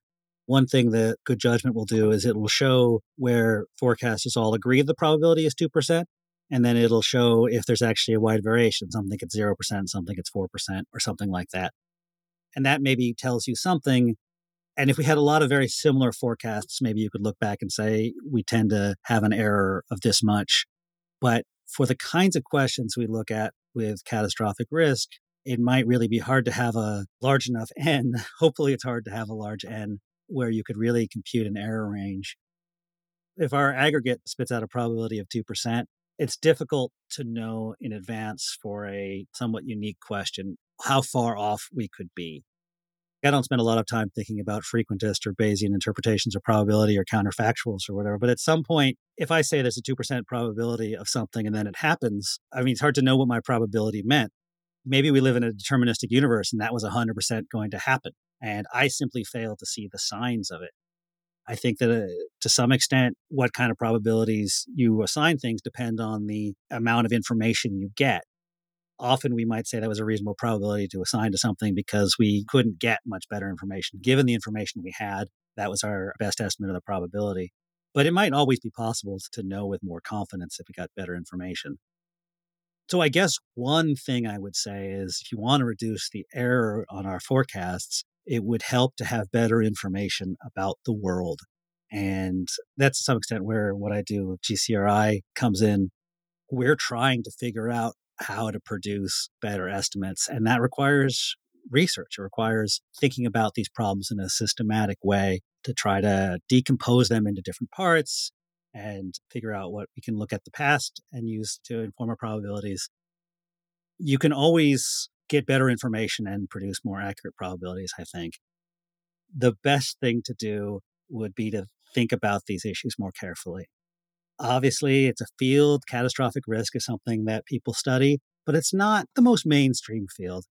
one thing that good judgment will do is it will show where forecasters all agree the probability is 2%, and then it'll show if there's actually a wide variation. Some think it's 0%, some think it's 4%, or something like that. And that maybe tells you something. And if we had a lot of very similar forecasts, maybe you could look back and say, we tend to have an error of this much. But for the kinds of questions we look at with catastrophic risk, it might really be hard to have a large enough n. Hopefully, it's hard to have a large n where you could really compute an error range. If our aggregate spits out a probability of 2%, it's difficult to know in advance for a somewhat unique question how far off we could be. I don't spend a lot of time thinking about frequentist or Bayesian interpretations of probability or counterfactuals or whatever. But at some point, if I say there's a 2% probability of something and then it happens, I mean, it's hard to know what my probability meant. Maybe we live in a deterministic universe and that was 100% going to happen. And I simply fail to see the signs of it. I think that uh, to some extent, what kind of probabilities you assign things depend on the amount of information you get often we might say that was a reasonable probability to assign to something because we couldn't get much better information. Given the information we had, that was our best estimate of the probability. But it might always be possible to know with more confidence if we got better information. So, I guess one thing I would say is if you want to reduce the error on our forecasts, it would help to have better information about the world. And that's to some extent where what I do with GCRI comes in. We're trying to figure out how to produce better estimates. And that requires research. It requires thinking about these problems in a systematic way to try to decompose them into different parts and figure out what we can look at the past and use to inform our probabilities. You can always get better information and produce more accurate probabilities, I think. The best thing to do would be to think about these issues more carefully. Obviously, it's a field. Catastrophic risk is something that people study, but it's not the most mainstream field.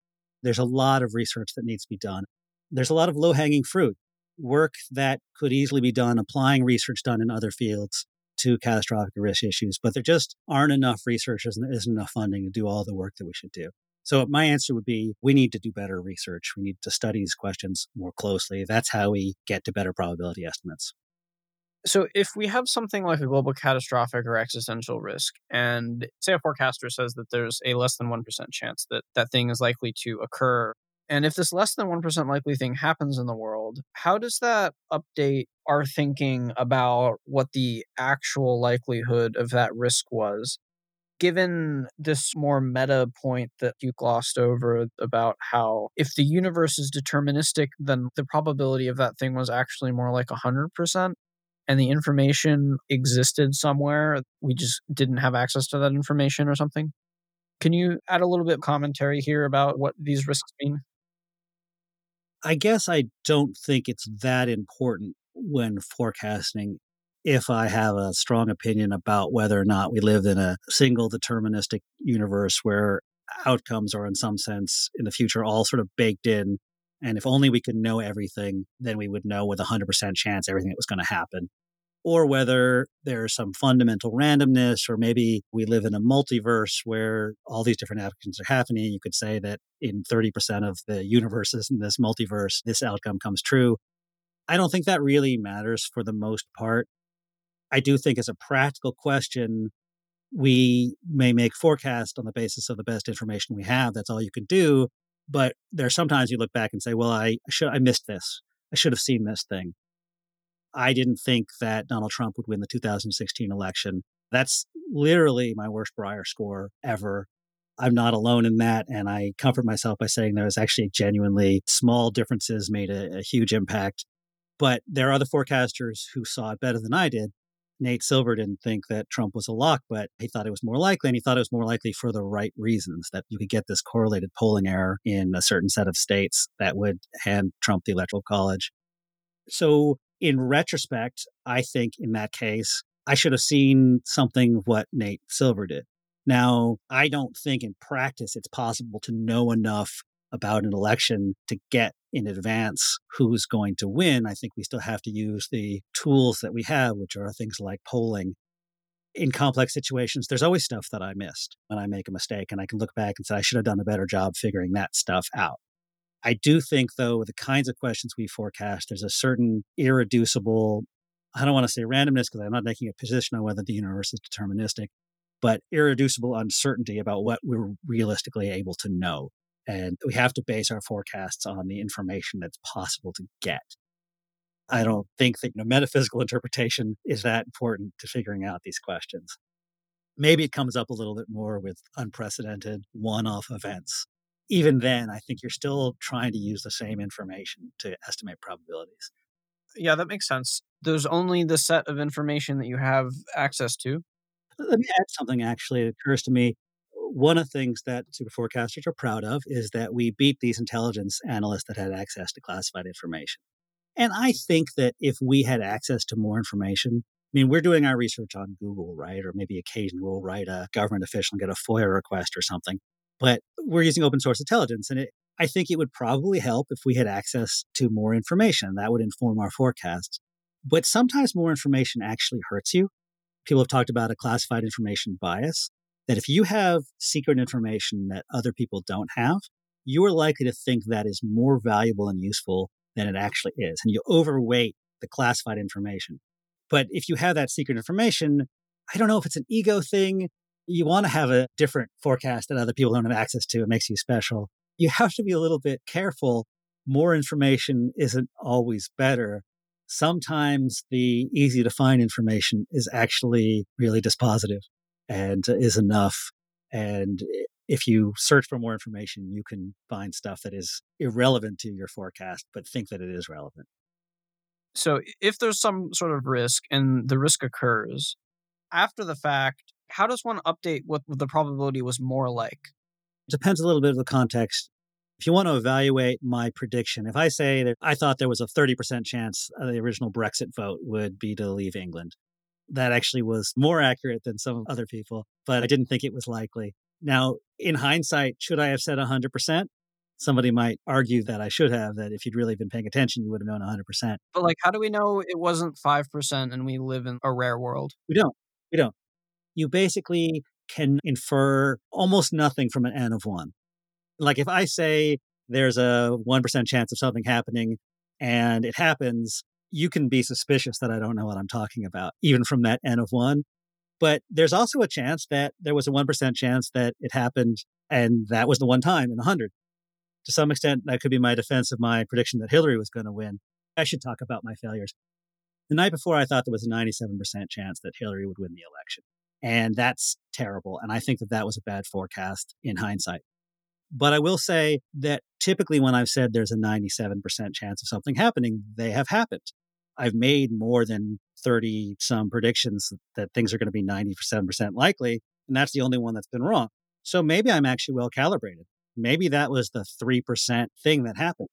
There's a lot of research that needs to be done. There's a lot of low hanging fruit, work that could easily be done applying research done in other fields to catastrophic risk issues, but there just aren't enough researchers and there isn't enough funding to do all the work that we should do. So my answer would be we need to do better research. We need to study these questions more closely. That's how we get to better probability estimates. So, if we have something like a global catastrophic or existential risk, and say a forecaster says that there's a less than 1% chance that that thing is likely to occur, and if this less than 1% likely thing happens in the world, how does that update our thinking about what the actual likelihood of that risk was? Given this more meta point that you glossed over about how if the universe is deterministic, then the probability of that thing was actually more like 100%, and the information existed somewhere. We just didn't have access to that information or something. Can you add a little bit of commentary here about what these risks mean? I guess I don't think it's that important when forecasting if I have a strong opinion about whether or not we live in a single deterministic universe where outcomes are, in some sense, in the future, all sort of baked in and if only we could know everything, then we would know with a 100% chance everything that was going to happen. Or whether there's some fundamental randomness, or maybe we live in a multiverse where all these different outcomes are happening. You could say that in 30% of the universes in this multiverse, this outcome comes true. I don't think that really matters for the most part. I do think, as a practical question, we may make forecasts on the basis of the best information we have. That's all you can do. But there are sometimes you look back and say, well, I should I missed this. I should have seen this thing. I didn't think that Donald Trump would win the 2016 election. That's literally my worst Brier score ever. I'm not alone in that. And I comfort myself by saying there was actually genuinely small differences made a, a huge impact. But there are other forecasters who saw it better than I did. Nate Silver didn't think that Trump was a lock, but he thought it was more likely, and he thought it was more likely for the right reasons that you could get this correlated polling error in a certain set of states that would hand Trump the electoral college. So, in retrospect, I think in that case, I should have seen something what Nate Silver did. Now, I don't think in practice it's possible to know enough about an election to get in advance who's going to win. I think we still have to use the tools that we have, which are things like polling. In complex situations, there's always stuff that I missed when I make a mistake, and I can look back and say, I should have done a better job figuring that stuff out. I do think, though, the kinds of questions we forecast, there's a certain irreducible, I don't want to say randomness because I'm not making a position on whether the universe is deterministic, but irreducible uncertainty about what we're realistically able to know. And we have to base our forecasts on the information that's possible to get. I don't think that you know, metaphysical interpretation is that important to figuring out these questions. Maybe it comes up a little bit more with unprecedented one off events. Even then, I think you're still trying to use the same information to estimate probabilities. Yeah, that makes sense. There's only the set of information that you have access to. Let me add something actually. It occurs to me one of the things that super forecasters are proud of is that we beat these intelligence analysts that had access to classified information. And I think that if we had access to more information, I mean, we're doing our research on Google, right? Or maybe occasionally we'll write a government official and get a FOIA request or something. But we're using open source intelligence. And it, I think it would probably help if we had access to more information. That would inform our forecasts. But sometimes more information actually hurts you. People have talked about a classified information bias that if you have secret information that other people don't have, you are likely to think that is more valuable and useful than it actually is. And you overweight the classified information. But if you have that secret information, I don't know if it's an ego thing. You want to have a different forecast that other people don't have access to. It makes you special. You have to be a little bit careful. More information isn't always better. Sometimes the easy to find information is actually really dispositive and is enough. And if you search for more information, you can find stuff that is irrelevant to your forecast, but think that it is relevant. So, if there's some sort of risk and the risk occurs after the fact, how does one update what the probability was more like? Depends a little bit of the context. If you want to evaluate my prediction, if I say that I thought there was a 30% chance uh, the original Brexit vote would be to leave England, that actually was more accurate than some other people, but I didn't think it was likely. Now, in hindsight, should I have said 100%? Somebody might argue that I should have, that if you'd really been paying attention, you would have known 100%. But, like, how do we know it wasn't 5% and we live in a rare world? We don't. We don't. You basically can infer almost nothing from an N of one. Like, if I say there's a 1% chance of something happening and it happens, you can be suspicious that I don't know what I'm talking about, even from that N of one. But there's also a chance that there was a 1% chance that it happened and that was the one time in 100. To some extent, that could be my defense of my prediction that Hillary was going to win. I should talk about my failures. The night before, I thought there was a 97% chance that Hillary would win the election. And that's terrible. And I think that that was a bad forecast in hindsight. But I will say that typically when I've said there's a 97% chance of something happening, they have happened. I've made more than 30 some predictions that things are going to be 97% likely. And that's the only one that's been wrong. So maybe I'm actually well calibrated. Maybe that was the 3% thing that happened.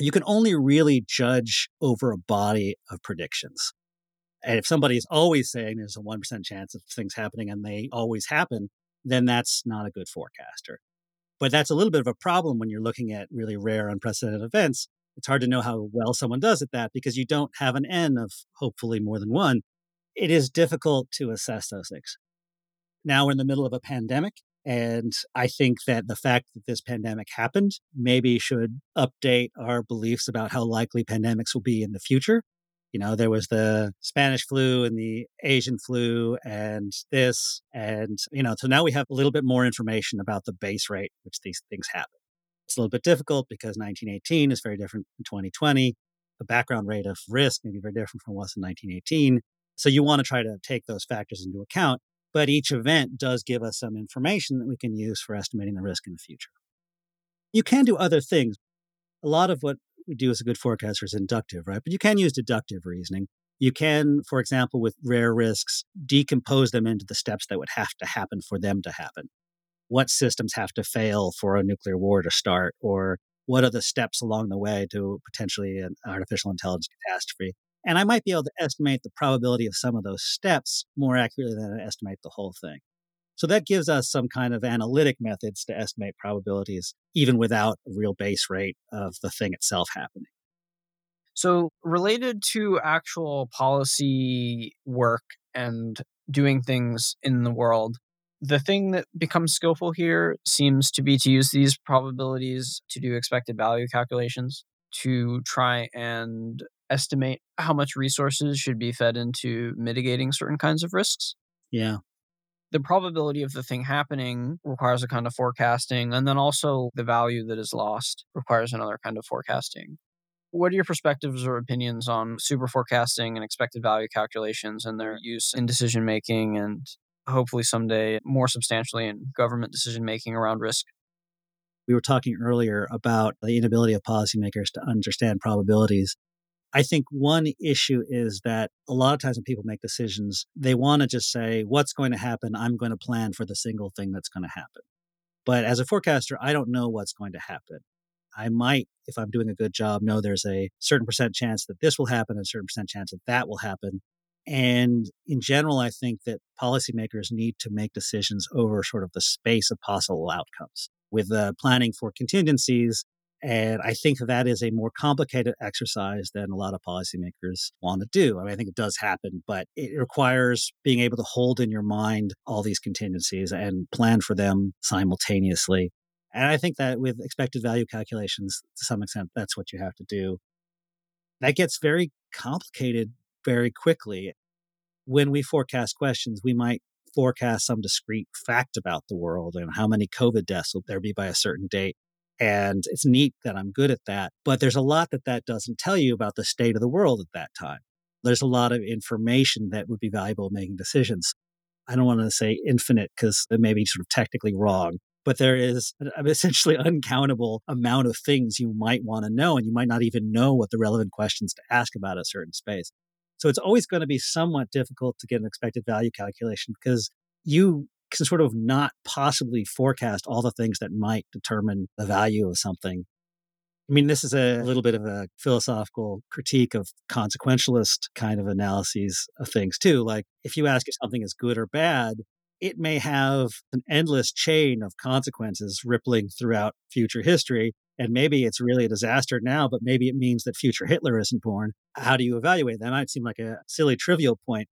You can only really judge over a body of predictions. And if somebody is always saying there's a 1% chance of things happening and they always happen, then that's not a good forecaster. But that's a little bit of a problem when you're looking at really rare, unprecedented events it's hard to know how well someone does at that because you don't have an N of hopefully more than one. It is difficult to assess those things. Now we're in the middle of a pandemic. And I think that the fact that this pandemic happened maybe should update our beliefs about how likely pandemics will be in the future. You know, there was the Spanish flu and the Asian flu and this. And, you know, so now we have a little bit more information about the base rate which these things happen. It's a little bit difficult because 1918 is very different from 2020. The background rate of risk may be very different from what was in 1918. So you want to try to take those factors into account. But each event does give us some information that we can use for estimating the risk in the future. You can do other things. A lot of what we do as a good forecaster is inductive, right? But you can use deductive reasoning. You can, for example, with rare risks, decompose them into the steps that would have to happen for them to happen what systems have to fail for a nuclear war to start, or what are the steps along the way to potentially an artificial intelligence catastrophe. And I might be able to estimate the probability of some of those steps more accurately than I estimate the whole thing. So that gives us some kind of analytic methods to estimate probabilities, even without a real base rate of the thing itself happening. So, related to actual policy work and doing things in the world, the thing that becomes skillful here seems to be to use these probabilities to do expected value calculations to try and estimate how much resources should be fed into mitigating certain kinds of risks. Yeah. The probability of the thing happening requires a kind of forecasting, and then also the value that is lost requires another kind of forecasting. What are your perspectives or opinions on super forecasting and expected value calculations and their use in decision making and hopefully someday more substantially in government decision making around risk. We were talking earlier about the inability of policymakers to understand probabilities. I think one issue is that a lot of times when people make decisions, they want to just say, what's going to happen? I'm going to plan for the single thing that's going to happen. But as a forecaster, I don't know what's going to happen. I might, if I'm doing a good job, know there's a certain percent chance that this will happen, and a certain percent chance that that will happen. And in general, I think that policymakers need to make decisions over sort of the space of possible outcomes with uh, planning for contingencies and I think that is a more complicated exercise than a lot of policymakers want to do. I mean, I think it does happen, but it requires being able to hold in your mind all these contingencies and plan for them simultaneously. And I think that with expected value calculations, to some extent, that's what you have to do. That gets very complicated very quickly. When we forecast questions, we might forecast some discrete fact about the world and how many COVID deaths will there be by a certain date. And it's neat that I'm good at that. But there's a lot that that doesn't tell you about the state of the world at that time. There's a lot of information that would be valuable in making decisions. I don't want to say infinite because it may be sort of technically wrong, but there is an essentially uncountable amount of things you might want to know, and you might not even know what the relevant questions to ask about a certain space. So it's always going to be somewhat difficult to get an expected value calculation because you can sort of not possibly forecast all the things that might determine the value of something. I mean, this is a little bit of a philosophical critique of consequentialist kind of analyses of things, too. Like, if you ask if something is good or bad, it may have an endless chain of consequences rippling throughout future history. And maybe it's really a disaster now, but maybe it means that future Hitler isn't born. How do you evaluate that? might seem like a silly, trivial point,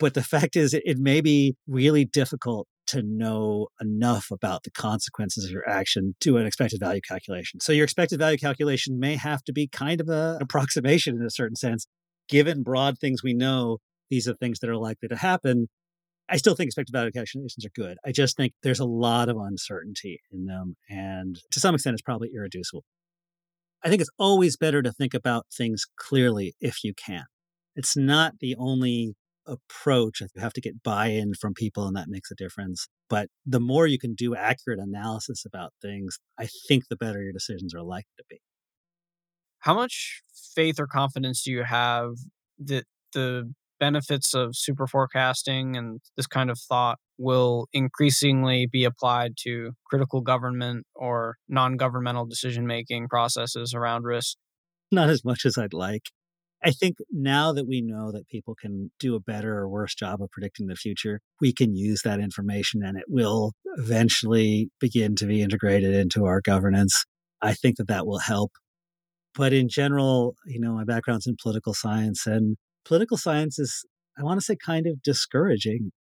but the fact is, it may be really difficult to know enough about the consequences of your action to an expected value calculation. So your expected value calculation may have to be kind of a, an approximation in a certain sense. Given broad things we know, these are things that are likely to happen. I still think expected value calculations are good. I just think there's a lot of uncertainty in them. And to some extent, it's probably irreducible. I think it's always better to think about things clearly if you can. It's not the only approach. You have to get buy in from people, and that makes a difference. But the more you can do accurate analysis about things, I think the better your decisions are likely to be. How much faith or confidence do you have that the benefits of super forecasting and this kind of thought will increasingly be applied to critical government or non governmental decision making processes around risk? Not as much as I'd like. I think now that we know that people can do a better or worse job of predicting the future, we can use that information and it will eventually begin to be integrated into our governance. I think that that will help. But in general, you know, my background's in political science and political science is, I want to say, kind of discouraging.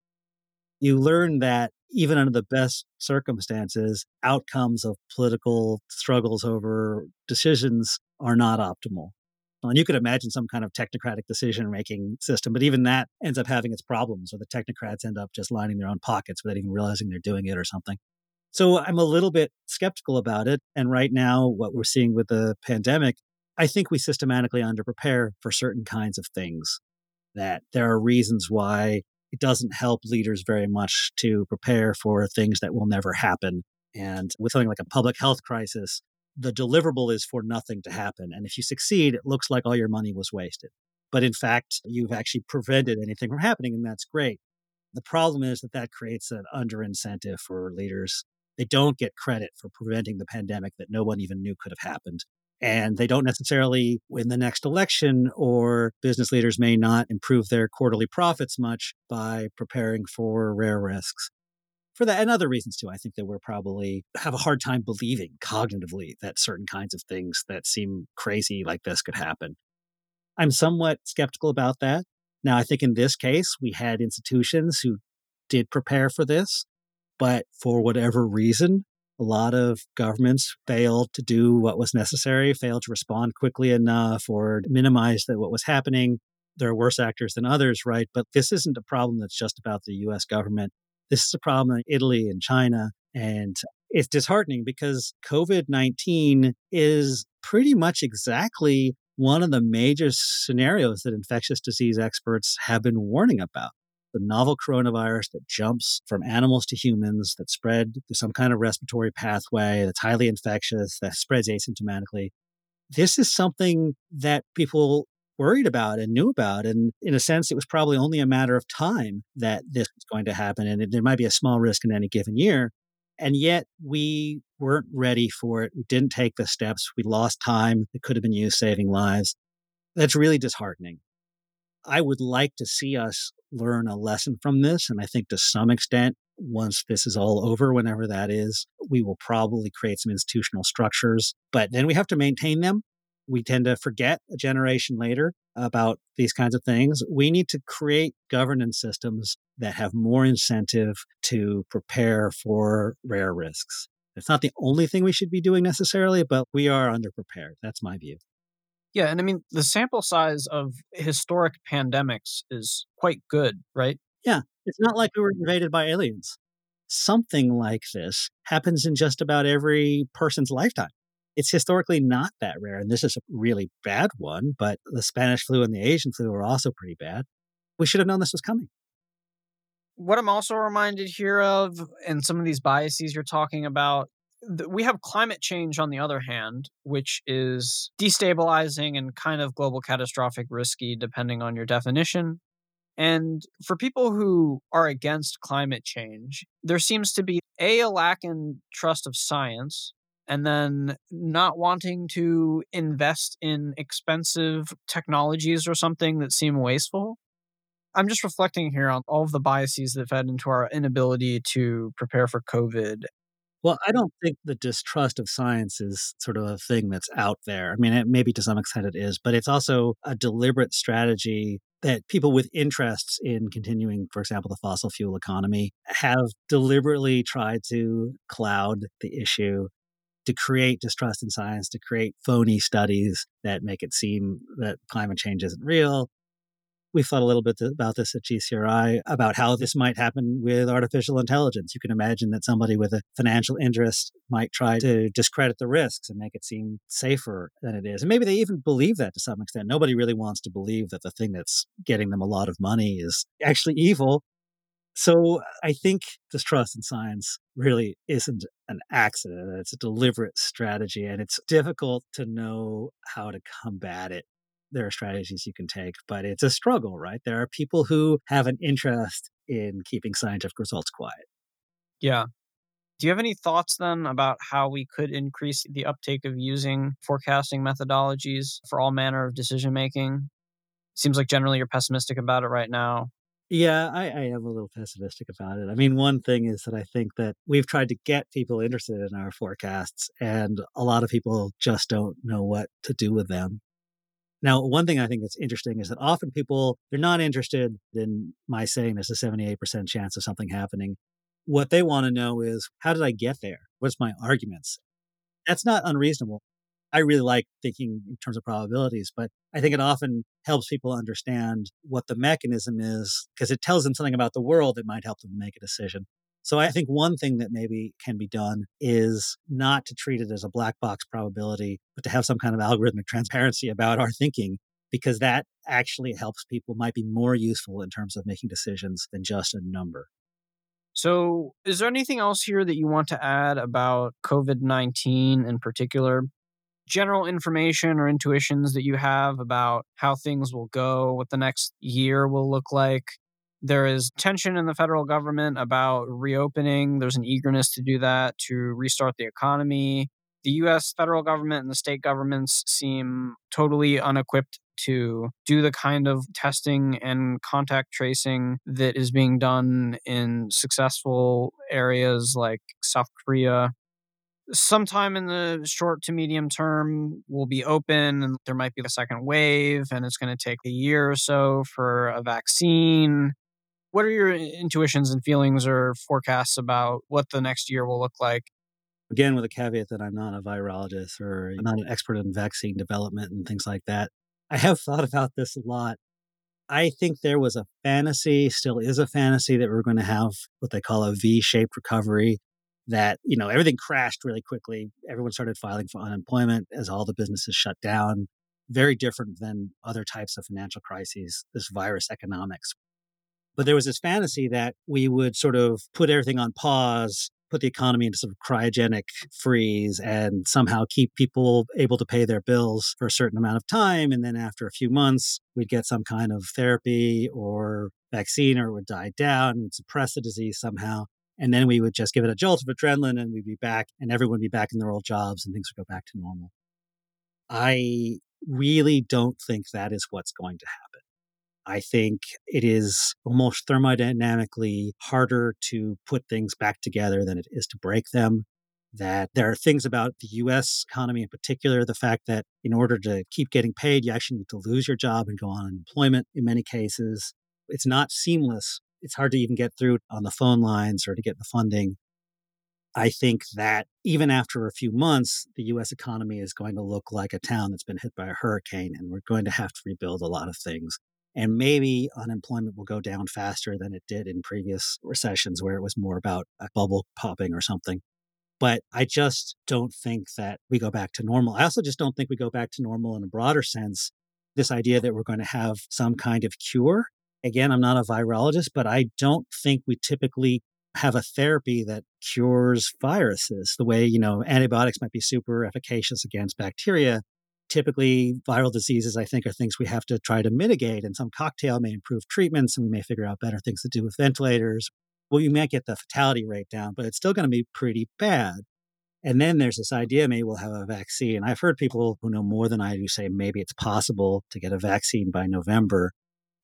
You learn that even under the best circumstances, outcomes of political struggles over decisions are not optimal and you could imagine some kind of technocratic decision making system, but even that ends up having its problems, or the technocrats end up just lining their own pockets without even realizing they're doing it or something. So I'm a little bit skeptical about it. And right now, what we're seeing with the pandemic, I think we systematically underprepare for certain kinds of things. That there are reasons why it doesn't help leaders very much to prepare for things that will never happen. And with something like a public health crisis, the deliverable is for nothing to happen. And if you succeed, it looks like all your money was wasted. But in fact, you've actually prevented anything from happening, and that's great. The problem is that that creates an under incentive for leaders. They don't get credit for preventing the pandemic that no one even knew could have happened. And they don't necessarily win the next election, or business leaders may not improve their quarterly profits much by preparing for rare risks for that and other reasons too. I think that we're probably have a hard time believing cognitively that certain kinds of things that seem crazy like this could happen. I'm somewhat skeptical about that. Now, I think in this case, we had institutions who did prepare for this, but for whatever reason, a lot of governments failed to do what was necessary, failed to respond quickly enough, or minimize that what was happening. There are worse actors than others, right? But this isn't a problem that's just about the US government. This is a problem in Italy and China. And it's disheartening because COVID 19 is pretty much exactly one of the major scenarios that infectious disease experts have been warning about. The novel coronavirus that jumps from animals to humans, that spread through some kind of respiratory pathway, that's highly infectious, that spreads asymptomatically. This is something that people worried about and knew about. And in a sense, it was probably only a matter of time that this was going to happen. And there might be a small risk in any given year. And yet we weren't ready for it. We didn't take the steps. We lost time that could have been used saving lives. That's really disheartening. I would like to see us learn a lesson from this. And I think to some extent, once this is all over, whenever that is, we will probably create some institutional structures, but then we have to maintain them. We tend to forget a generation later about these kinds of things. We need to create governance systems that have more incentive to prepare for rare risks. It's not the only thing we should be doing necessarily, but we are underprepared. That's my view. Yeah, and I mean, the sample size of historic pandemics is quite good, right? Yeah, it's not like we were invaded by aliens. Something like this happens in just about every person's lifetime. It's historically not that rare, and this is a really bad one, but the Spanish flu and the Asian flu were also pretty bad. We should have known this was coming. What I'm also reminded here of, and some of these biases you're talking about, we have climate change on the other hand, which is destabilizing and kind of global catastrophic risky, depending on your definition. And for people who are against climate change, there seems to be a, a lack in trust of science, and then not wanting to invest in expensive technologies or something that seem wasteful. I'm just reflecting here on all of the biases that fed into our inability to prepare for COVID well, I don't think the distrust of science is sort of a thing that's out there. I mean, it, maybe to some extent it is, but it's also a deliberate strategy that people with interests in continuing, for example, the fossil fuel economy have deliberately tried to cloud the issue, to create distrust in science, to create phony studies that make it seem that climate change isn't real, we thought a little bit about this at GCRI about how this might happen with artificial intelligence. You can imagine that somebody with a financial interest might try to discredit the risks and make it seem safer than it is. And maybe they even believe that to some extent. Nobody really wants to believe that the thing that's getting them a lot of money is actually evil. So I think distrust in science really isn't an accident. It's a deliberate strategy, and it's difficult to know how to combat it there are strategies you can take, but it's a struggle, right? There are people who have an interest in keeping scientific results quiet. Yeah. Do you have any thoughts then about how we could increase the uptake of using forecasting methodologies for all manner of decision making? Seems like generally you're pessimistic about it right now. Yeah, I, I, am a little pessimistic about it. I mean, one thing is that I think that we've tried to get people interested in our forecasts, and a lot of people just don't know what to do with them. Now, one thing I think that's interesting is that often people, they're not interested in my saying there's a 78% chance of something happening. What they want to know is, how did I get there? What's my arguments? That's not unreasonable. I really like thinking in terms of probabilities, but I think it often helps people understand what the mechanism is because it tells them something about the world that might help them make a decision. So I think one thing that maybe can be done is not to treat it as a black box probability, but to have some kind of algorithmic transparency about our thinking, because that actually helps people, might be more useful in terms of making decisions than just a number. So, is there anything else here that you want to add about COVID 19 in particular? General information or intuitions that you have about how things will go, what the next year will look like, there is tension in the federal government about reopening. There's an eagerness to do that to restart the economy. The US federal government and the state governments seem totally unequipped to do the kind of testing and contact tracing that is being done in successful areas like South Korea. Sometime in the short to medium term, we'll be open and there might be a second wave, and it's going to take a year or so for a vaccine what are your intuitions and feelings or forecasts about what the next year will look like? Again, with a caveat that I'm not a virologist or I'm not an expert in vaccine development and things like that. I have thought about this a lot. I think there was a fantasy, still is a fantasy, that we're going to have what they call a V shaped recovery, that, you know, everything crashed really quickly. Everyone started filing for unemployment as all the businesses shut down. Very different than other types of financial crises, this virus economics, but there was this fantasy that we would sort of put everything on pause put the economy into sort of cryogenic freeze and somehow keep people able to pay their bills for a certain amount of time. And then after a few months, we'd get some kind of therapy or vaccine or it would die down, would suppress the disease somehow. And then we would just give it a jolt of adrenaline and we'd be back and everyone would be back in their old jobs and things would go back to normal. I really don't think that is what's going to happen. I think it is almost thermodynamically harder to put things back together than it is to break them. That there are things about the US economy in particular, the fact that in order to keep getting paid, you actually need to lose your job and go on unemployment in many cases. It's not seamless. It's hard to even get through on the phone lines or to get the funding. I think that even after a few months, the US economy is going to look like a town that's been hit by a hurricane, and we're going to have to rebuild a lot of things. And maybe unemployment will go down faster than it did in previous recessions where it was more about a bubble popping or something. But I just don't think that we go back to normal. I also just don't think we go back to normal in a broader sense. This idea that we're going to have some kind of cure. Again, I'm not a virologist, but I don't think we typically have a therapy that cures viruses the way, you know, antibiotics might be super efficacious against bacteria typically viral diseases, I think, are things we have to try to mitigate. And some cocktail may improve treatments, and we may figure out better things to do with ventilators. Well, you might get the fatality rate down, but it's still going to be pretty bad. And then there's this idea maybe we'll have a vaccine. I've heard people who know more than I do say maybe it's possible to get a vaccine by November.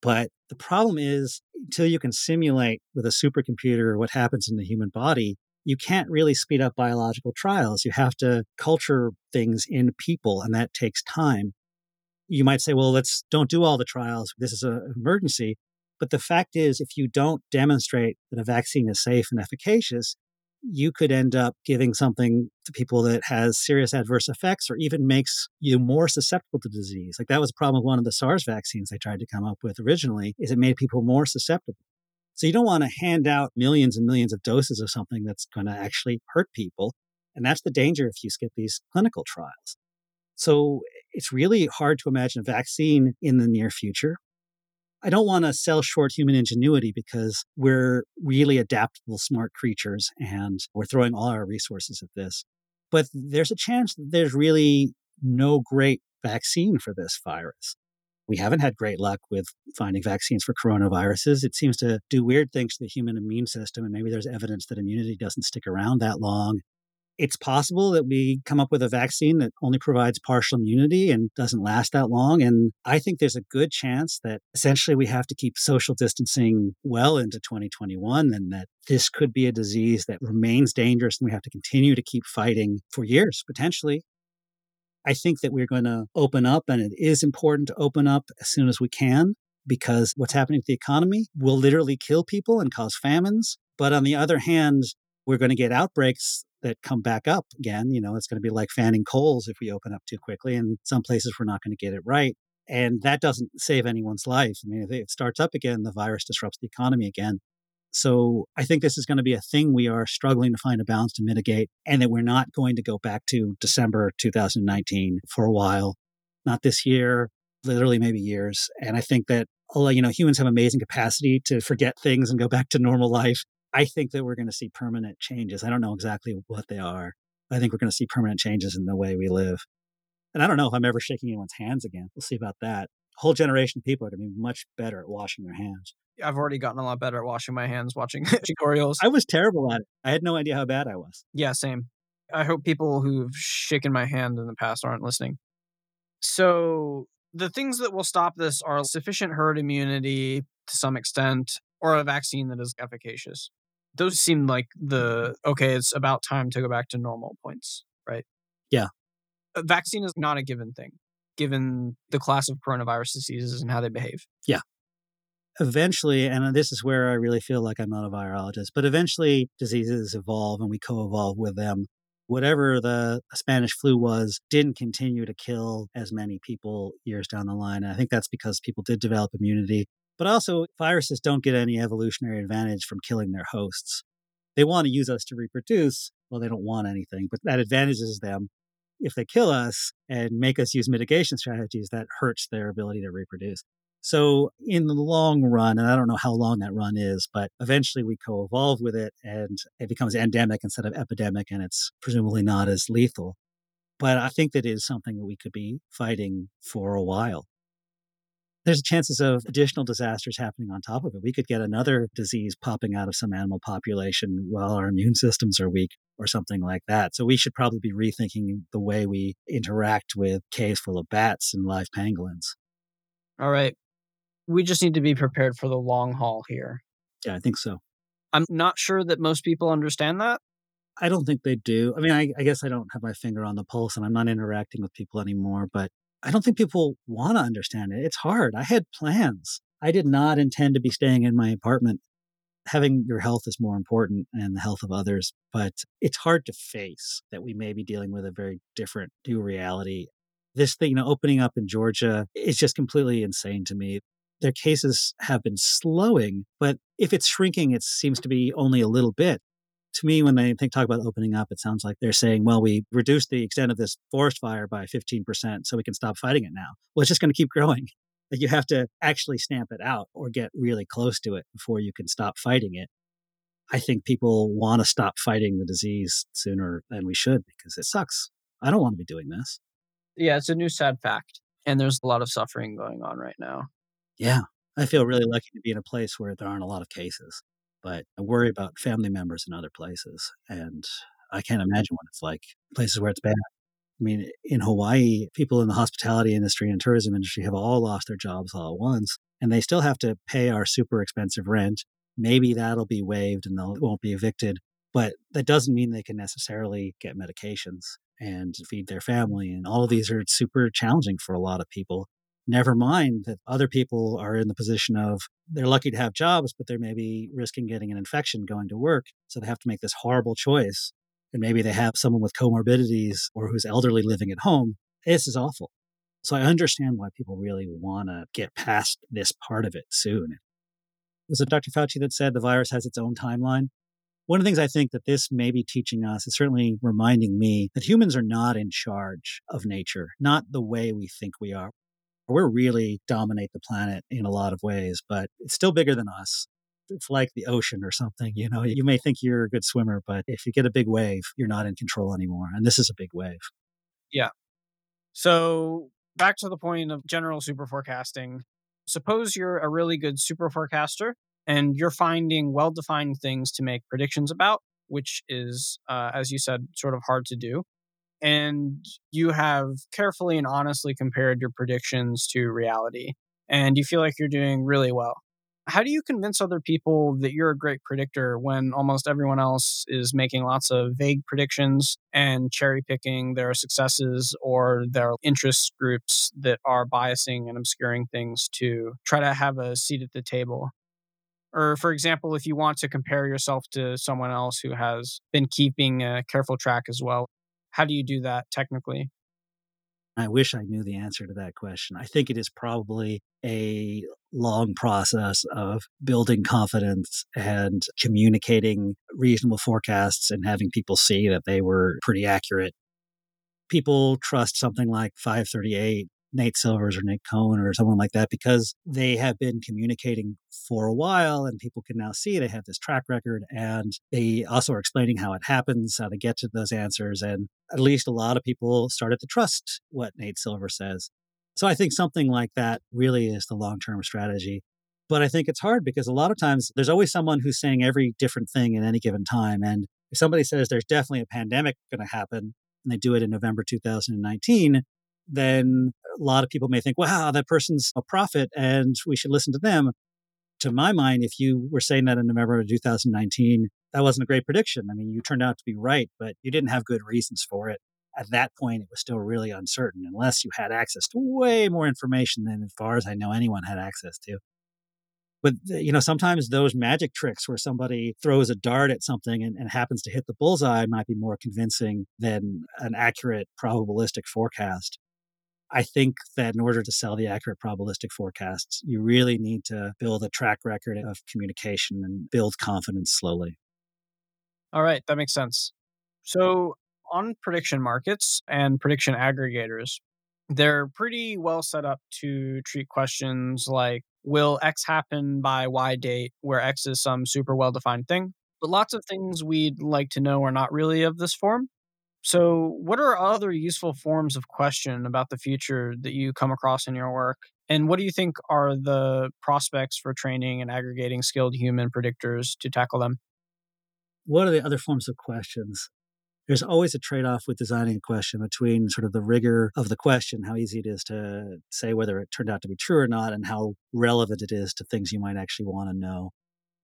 But the problem is, until you can simulate with a supercomputer what happens in the human body, you can't really speed up biological trials. You have to culture things in people, and that takes time. You might say, well, let's don't do all the trials. This is an emergency. But the fact is, if you don't demonstrate that a vaccine is safe and efficacious, you could end up giving something to people that has serious adverse effects or even makes you more susceptible to disease. Like that was a problem with one of the SARS vaccines they tried to come up with originally, is it made people more susceptible. So you don't want to hand out millions and millions of doses of something that's going to actually hurt people. And that's the danger if you skip these clinical trials. So it's really hard to imagine a vaccine in the near future. I don't want to sell short human ingenuity because we're really adaptable, smart creatures and we're throwing all our resources at this. But there's a chance that there's really no great vaccine for this virus. We haven't had great luck with finding vaccines for coronaviruses. It seems to do weird things to the human immune system, and maybe there's evidence that immunity doesn't stick around that long. It's possible that we come up with a vaccine that only provides partial immunity and doesn't last that long. And I think there's a good chance that essentially we have to keep social distancing well into 2021 and that this could be a disease that remains dangerous and we have to continue to keep fighting for years, potentially. I think that we're going to open up, and it is important to open up as soon as we can because what's happening to the economy will literally kill people and cause famines. But on the other hand, we're going to get outbreaks that come back up again. You know, it's going to be like fanning coals if we open up too quickly. And some places we're not going to get it right. And that doesn't save anyone's life. I mean, if it starts up again, the virus disrupts the economy again. So I think this is going to be a thing we are struggling to find a balance to mitigate, and that we're not going to go back to December 2019 for a while, not this year, literally maybe years. And I think that although you know humans have amazing capacity to forget things and go back to normal life, I think that we're going to see permanent changes. I don't know exactly what they are. I think we're going to see permanent changes in the way we live. And I don't know if I'm ever shaking anyone's hands again. We'll see about that. A whole generation of people are going to be much better at washing their hands. I've already gotten a lot better at washing my hands watching tutorials. I was terrible at it. I had no idea how bad I was. Yeah, same. I hope people who've shaken my hand in the past aren't listening. So, the things that will stop this are sufficient herd immunity to some extent or a vaccine that is efficacious. Those seem like the okay, it's about time to go back to normal points, right? Yeah. A vaccine is not a given thing, given the class of coronavirus diseases and how they behave. Yeah eventually, and uh, this is where I really feel like I'm not a virologist, but eventually diseases evolve and we co evolve with them. Whatever the Spanish flu was didn't continue to kill as many people years down the line. And I think that's because people did develop immunity. But also, viruses don't get any evolutionary advantage from killing their hosts. They want to use us to reproduce. Well, they don't want anything, but that advantages them. If they kill us and make us use mitigation strategies, that hurts their ability to reproduce. So, in the long run, and I don't know how long that run is, but eventually we co evolve with it and it becomes endemic instead of epidemic, and it's presumably not as lethal. But I think that is something that we could be fighting for a while. There's chances of additional disasters happening on top of it. We could get another disease popping out of some animal population while our immune systems are weak or something like that. So we should probably be rethinking the way we interact with caves full of bats and live pangolins. All right we just need to be prepared for the long haul here. Yeah, I think so. I'm not sure that most people understand that. I don't think they do. I mean, I, I, guess I don't have my finger on the pulse and I'm not interacting with people anymore, but I don't think people want to understand it. It's hard. I had plans. I did not intend to be staying in my apartment. Having your health is more important and the health of others, but it's hard to face that we may be dealing with a very different new reality. This thing, you know, opening up in Georgia is just completely insane to me their cases have been slowing, but if it's shrinking, it seems to be only a little bit. To me, when they think, talk about opening up, it sounds like they're saying, well, we reduced the extent of this forest fire by 15% so we can stop fighting it now. Well, it's just going to keep growing. You have to actually stamp it out or get really close to it before you can stop fighting it. I think people want to stop fighting the disease sooner than we should because it sucks. I don't want to be doing this. Yeah, it's a new sad fact. And there's a lot of suffering going on right now. Yeah. I feel really lucky to be in a place where there aren't a lot of cases, but I worry about family members in other places. And I can't imagine what it's like places where it's bad. I mean, in Hawaii, people in the hospitality industry and tourism industry have all lost their jobs all at once, and they still have to pay our super expensive rent. Maybe that'll be waived and they won't be evicted, but that doesn't mean they can necessarily get medications and feed their family. And all of these are super challenging for a lot of people. Never mind that other people are in the position of they're lucky to have jobs, but they're maybe risking getting an infection going to work. So they have to make this horrible choice. And maybe they have someone with comorbidities or who's elderly living at home. This is awful. So I understand why people really want to get past this part of it soon. Was it Dr. Fauci that said the virus has its own timeline? One of the things I think that this may be teaching us is certainly reminding me that humans are not in charge of nature, not the way we think we are we're really dominate the planet in a lot of ways, but it's still bigger than us. It's like the ocean or something. You know, you may think you're a good swimmer, but if you get a big wave, you're not in control anymore. And this is a big wave. Yeah. So back to the point of general super forecasting. Suppose you're a really good super forecaster and you're finding well defined things to make predictions about, which is, uh, as you said, sort of hard to do and you have carefully and honestly compared your predictions to reality and you feel like you're doing really well. How do you convince other people that you're a great predictor when almost everyone else is making lots of vague predictions and cherry picking their successes or their interest groups that are biasing and obscuring things to try to have a seat at the table? Or, for example, if you want to compare yourself to someone else who has been keeping a careful track as well, how do you do that technically? I wish I knew the answer to that question. I think it is probably a long process of building confidence and communicating reasonable forecasts and having people see that they were pretty accurate. People trust something like 538 Nate Silvers or Nick Cohen or someone like that because they have been communicating for a while and people can now see they have this track record and they also are explaining how it happens, how they get to those answers. And at least a lot of people started to trust what Nate Silver says. So I think something like that really is the long term strategy. But I think it's hard because a lot of times there's always someone who's saying every different thing at any given time. And if somebody says there's definitely a pandemic going to happen, and they do it in November 2019, then a lot of people may think, wow, that person's a prophet and we should listen to them. To my mind, if you were saying that in November of 2019, that wasn't a great prediction. I mean, you turned out to be right, but you didn't have good reasons for it. At that point, it was still really uncertain unless you had access to way more information than, as far as I know, anyone had access to. But, you know, sometimes those magic tricks where somebody throws a dart at something and, and happens to hit the bullseye might be more convincing than an accurate probabilistic forecast. I think that in order to sell the accurate probabilistic forecasts, you really need to build a track record of communication and build confidence slowly. All right, that makes sense. So, on prediction markets and prediction aggregators, they're pretty well set up to treat questions like will X happen by Y date, where X is some super well defined thing. But lots of things we'd like to know are not really of this form. So, what are other useful forms of question about the future that you come across in your work? And what do you think are the prospects for training and aggregating skilled human predictors to tackle them? What are the other forms of questions? There's always a trade off with designing a question between sort of the rigor of the question, how easy it is to say whether it turned out to be true or not, and how relevant it is to things you might actually want to know.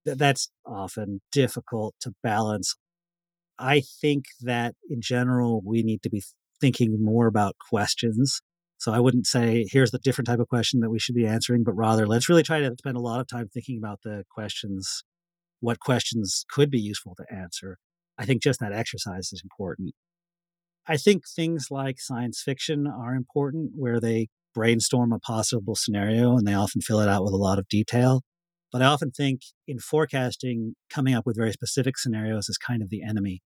That's often difficult to balance I think that in general, we need to be thinking more about questions. So I wouldn't say here's the different type of question that we should be answering, but rather let's really try to spend a lot of time thinking about the questions, what questions could be useful to answer. I think just that exercise is important. I think things like science fiction are important where they brainstorm a possible scenario and they often fill it out with a lot of detail. But I often think in forecasting, coming up with very specific scenarios is kind of the enemy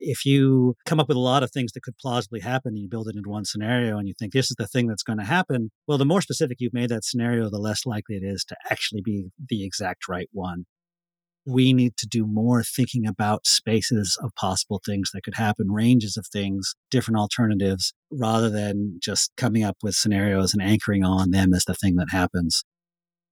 if you come up with a lot of things that could plausibly happen and you build it into one scenario and you think this is the thing that's going to happen, well, the more specific you've made that scenario, the less likely it is to actually be the exact right one. We need to do more thinking about spaces of possible things that could happen, ranges of things, different alternatives, rather than just coming up with scenarios and anchoring on them as the thing that happens.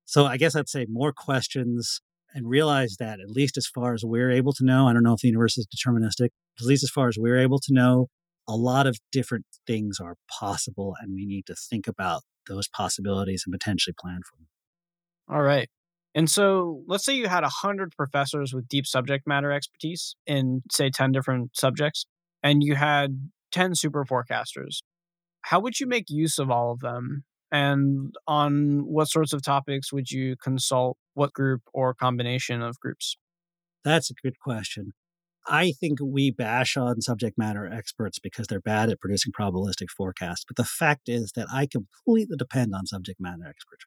So I guess I'd say more questions, and realize that at least as far as we're able to know, I don't know if the universe is deterministic, at least as far as we're able to know, a lot of different things are possible and we need to think about those possibilities and potentially plan for them. All right. And so let's say you had 100 professors with deep subject matter expertise in, say, 10 different subjects, and you had 10 super forecasters. How would you make use of all of them and on what sorts of topics would you consult what group or combination of groups? That's a good question. I think we bash on subject matter experts because they're bad at producing probabilistic forecasts. But the fact is that I completely depend on subject matter experts.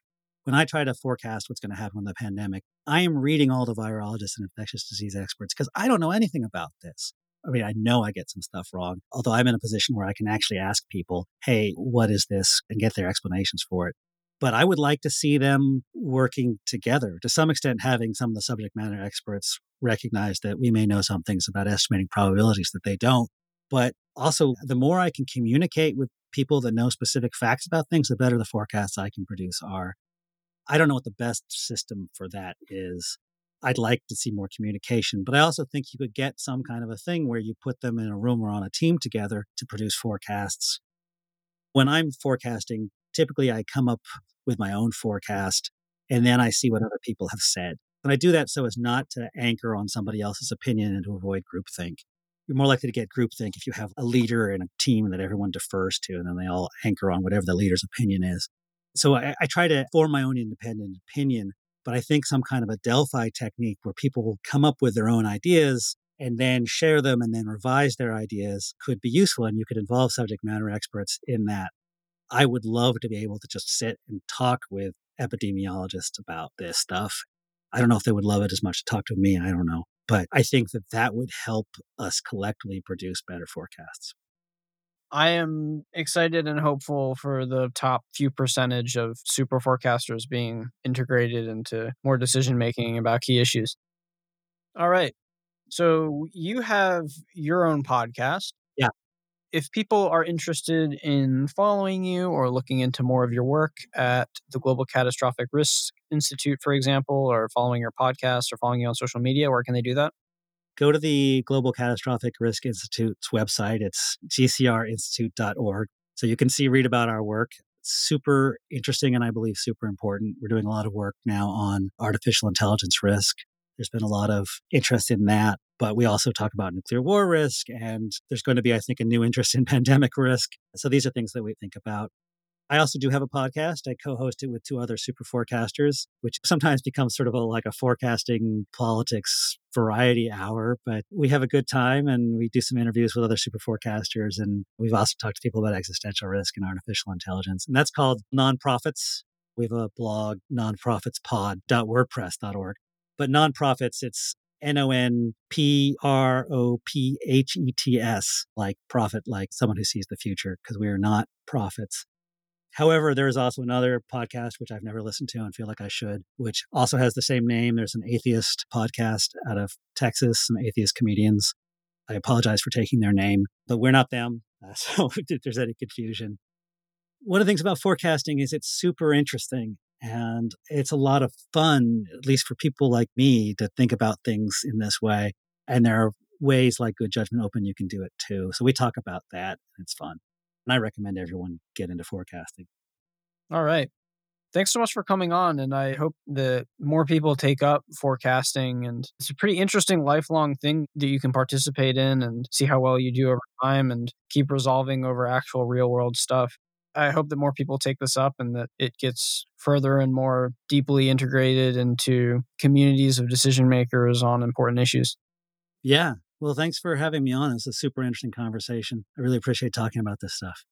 When I try to forecast what's going to happen with the pandemic, I am reading all the virologists and infectious disease experts because I don't know anything about this. I mean, I know I get some stuff wrong, although I'm in a position where I can actually ask people, hey, what is this? and get their explanations for it. But I would like to see them working together to some extent, having some of the subject matter experts recognize that we may know some things about estimating probabilities that they don't. But also, the more I can communicate with people that know specific facts about things, the better the forecasts I can produce are. I don't know what the best system for that is. I'd like to see more communication. But I also think you could get some kind of a thing where you put them in a room or on a team together to produce forecasts. When I'm forecasting, typically I come up with my own forecast and then I see what other people have said. And I do that so as not to anchor on somebody else's opinion and to avoid groupthink. You're more likely to get groupthink if you have a leader and a team that everyone defers to, and then they all anchor on whatever the leader's opinion is. So I, I try to form my own independent opinion but I think some kind of a Delphi technique where people come up with their own ideas and then share them and then revise their ideas could be useful. And you could involve subject matter experts in that. I would love to be able to just sit and talk with epidemiologists about this stuff. I don't know if they would love it as much to talk to me. I don't know. But I think that that would help us collectively produce better forecasts. I am excited and hopeful for the top few percentage of super forecasters being integrated into more decision making about key issues. All right. So you have your own podcast. Yeah. If people are interested in following you or looking into more of your work at the Global Catastrophic Risk Institute, for example, or following your podcast or following you on social media, where can they do that? Go to the Global Catastrophic Risk Institute's website. It's gcrinstitute.org. So you can see, read about our work. super interesting and I believe super important. We're doing a lot of work now on artificial intelligence risk. There's been a lot of interest in that, but we also talk about nuclear war risk, and there's going to be, I think, a new interest in pandemic risk. So these are things that we think about. I also do have a podcast. I co-host it with two other super forecasters, which sometimes becomes sort of a, like a forecasting politics variety hour. But we have a good time and we do some interviews with other super forecasters. And we've also talked to people about existential risk and artificial intelligence. And that's called NonProphets. We have a blog, nonprophetspod.wordpress.org. But NonProphets, it's N O N P R O P H E T S, like profit, like someone who sees the future, because we are not prophets However, there is also another podcast which I've never listened to and feel like I should, which also has the same name. There's an atheist podcast out of Texas, some atheist comedians. I apologize for taking their name, but we're not them. Uh, so if there's any confusion. One of the things about forecasting is it's super interesting and it's a lot of fun, at least for people like me, to think about things in this way. And there are ways like Good Judgment Open you can do it too. So we talk about that. It's fun. And I recommend everyone get into forecasting. All right. Thanks so much for coming on. And I hope that more people take up forecasting. And it's a pretty interesting lifelong thing that you can participate in and see how well you do over time and keep resolving over actual real world stuff. I hope that more people take this up and that it gets further and more deeply integrated into communities of decision makers on important issues. Yeah. Well, thanks for having me on. It's a super interesting conversation. I really appreciate talking about this stuff.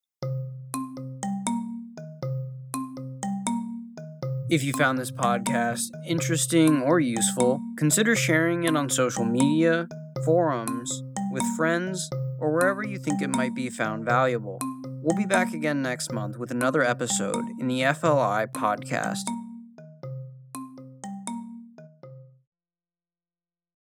If you found this podcast interesting or useful, consider sharing it on social media, forums, with friends, or wherever you think it might be found valuable. We'll be back again next month with another episode in the FLI podcast.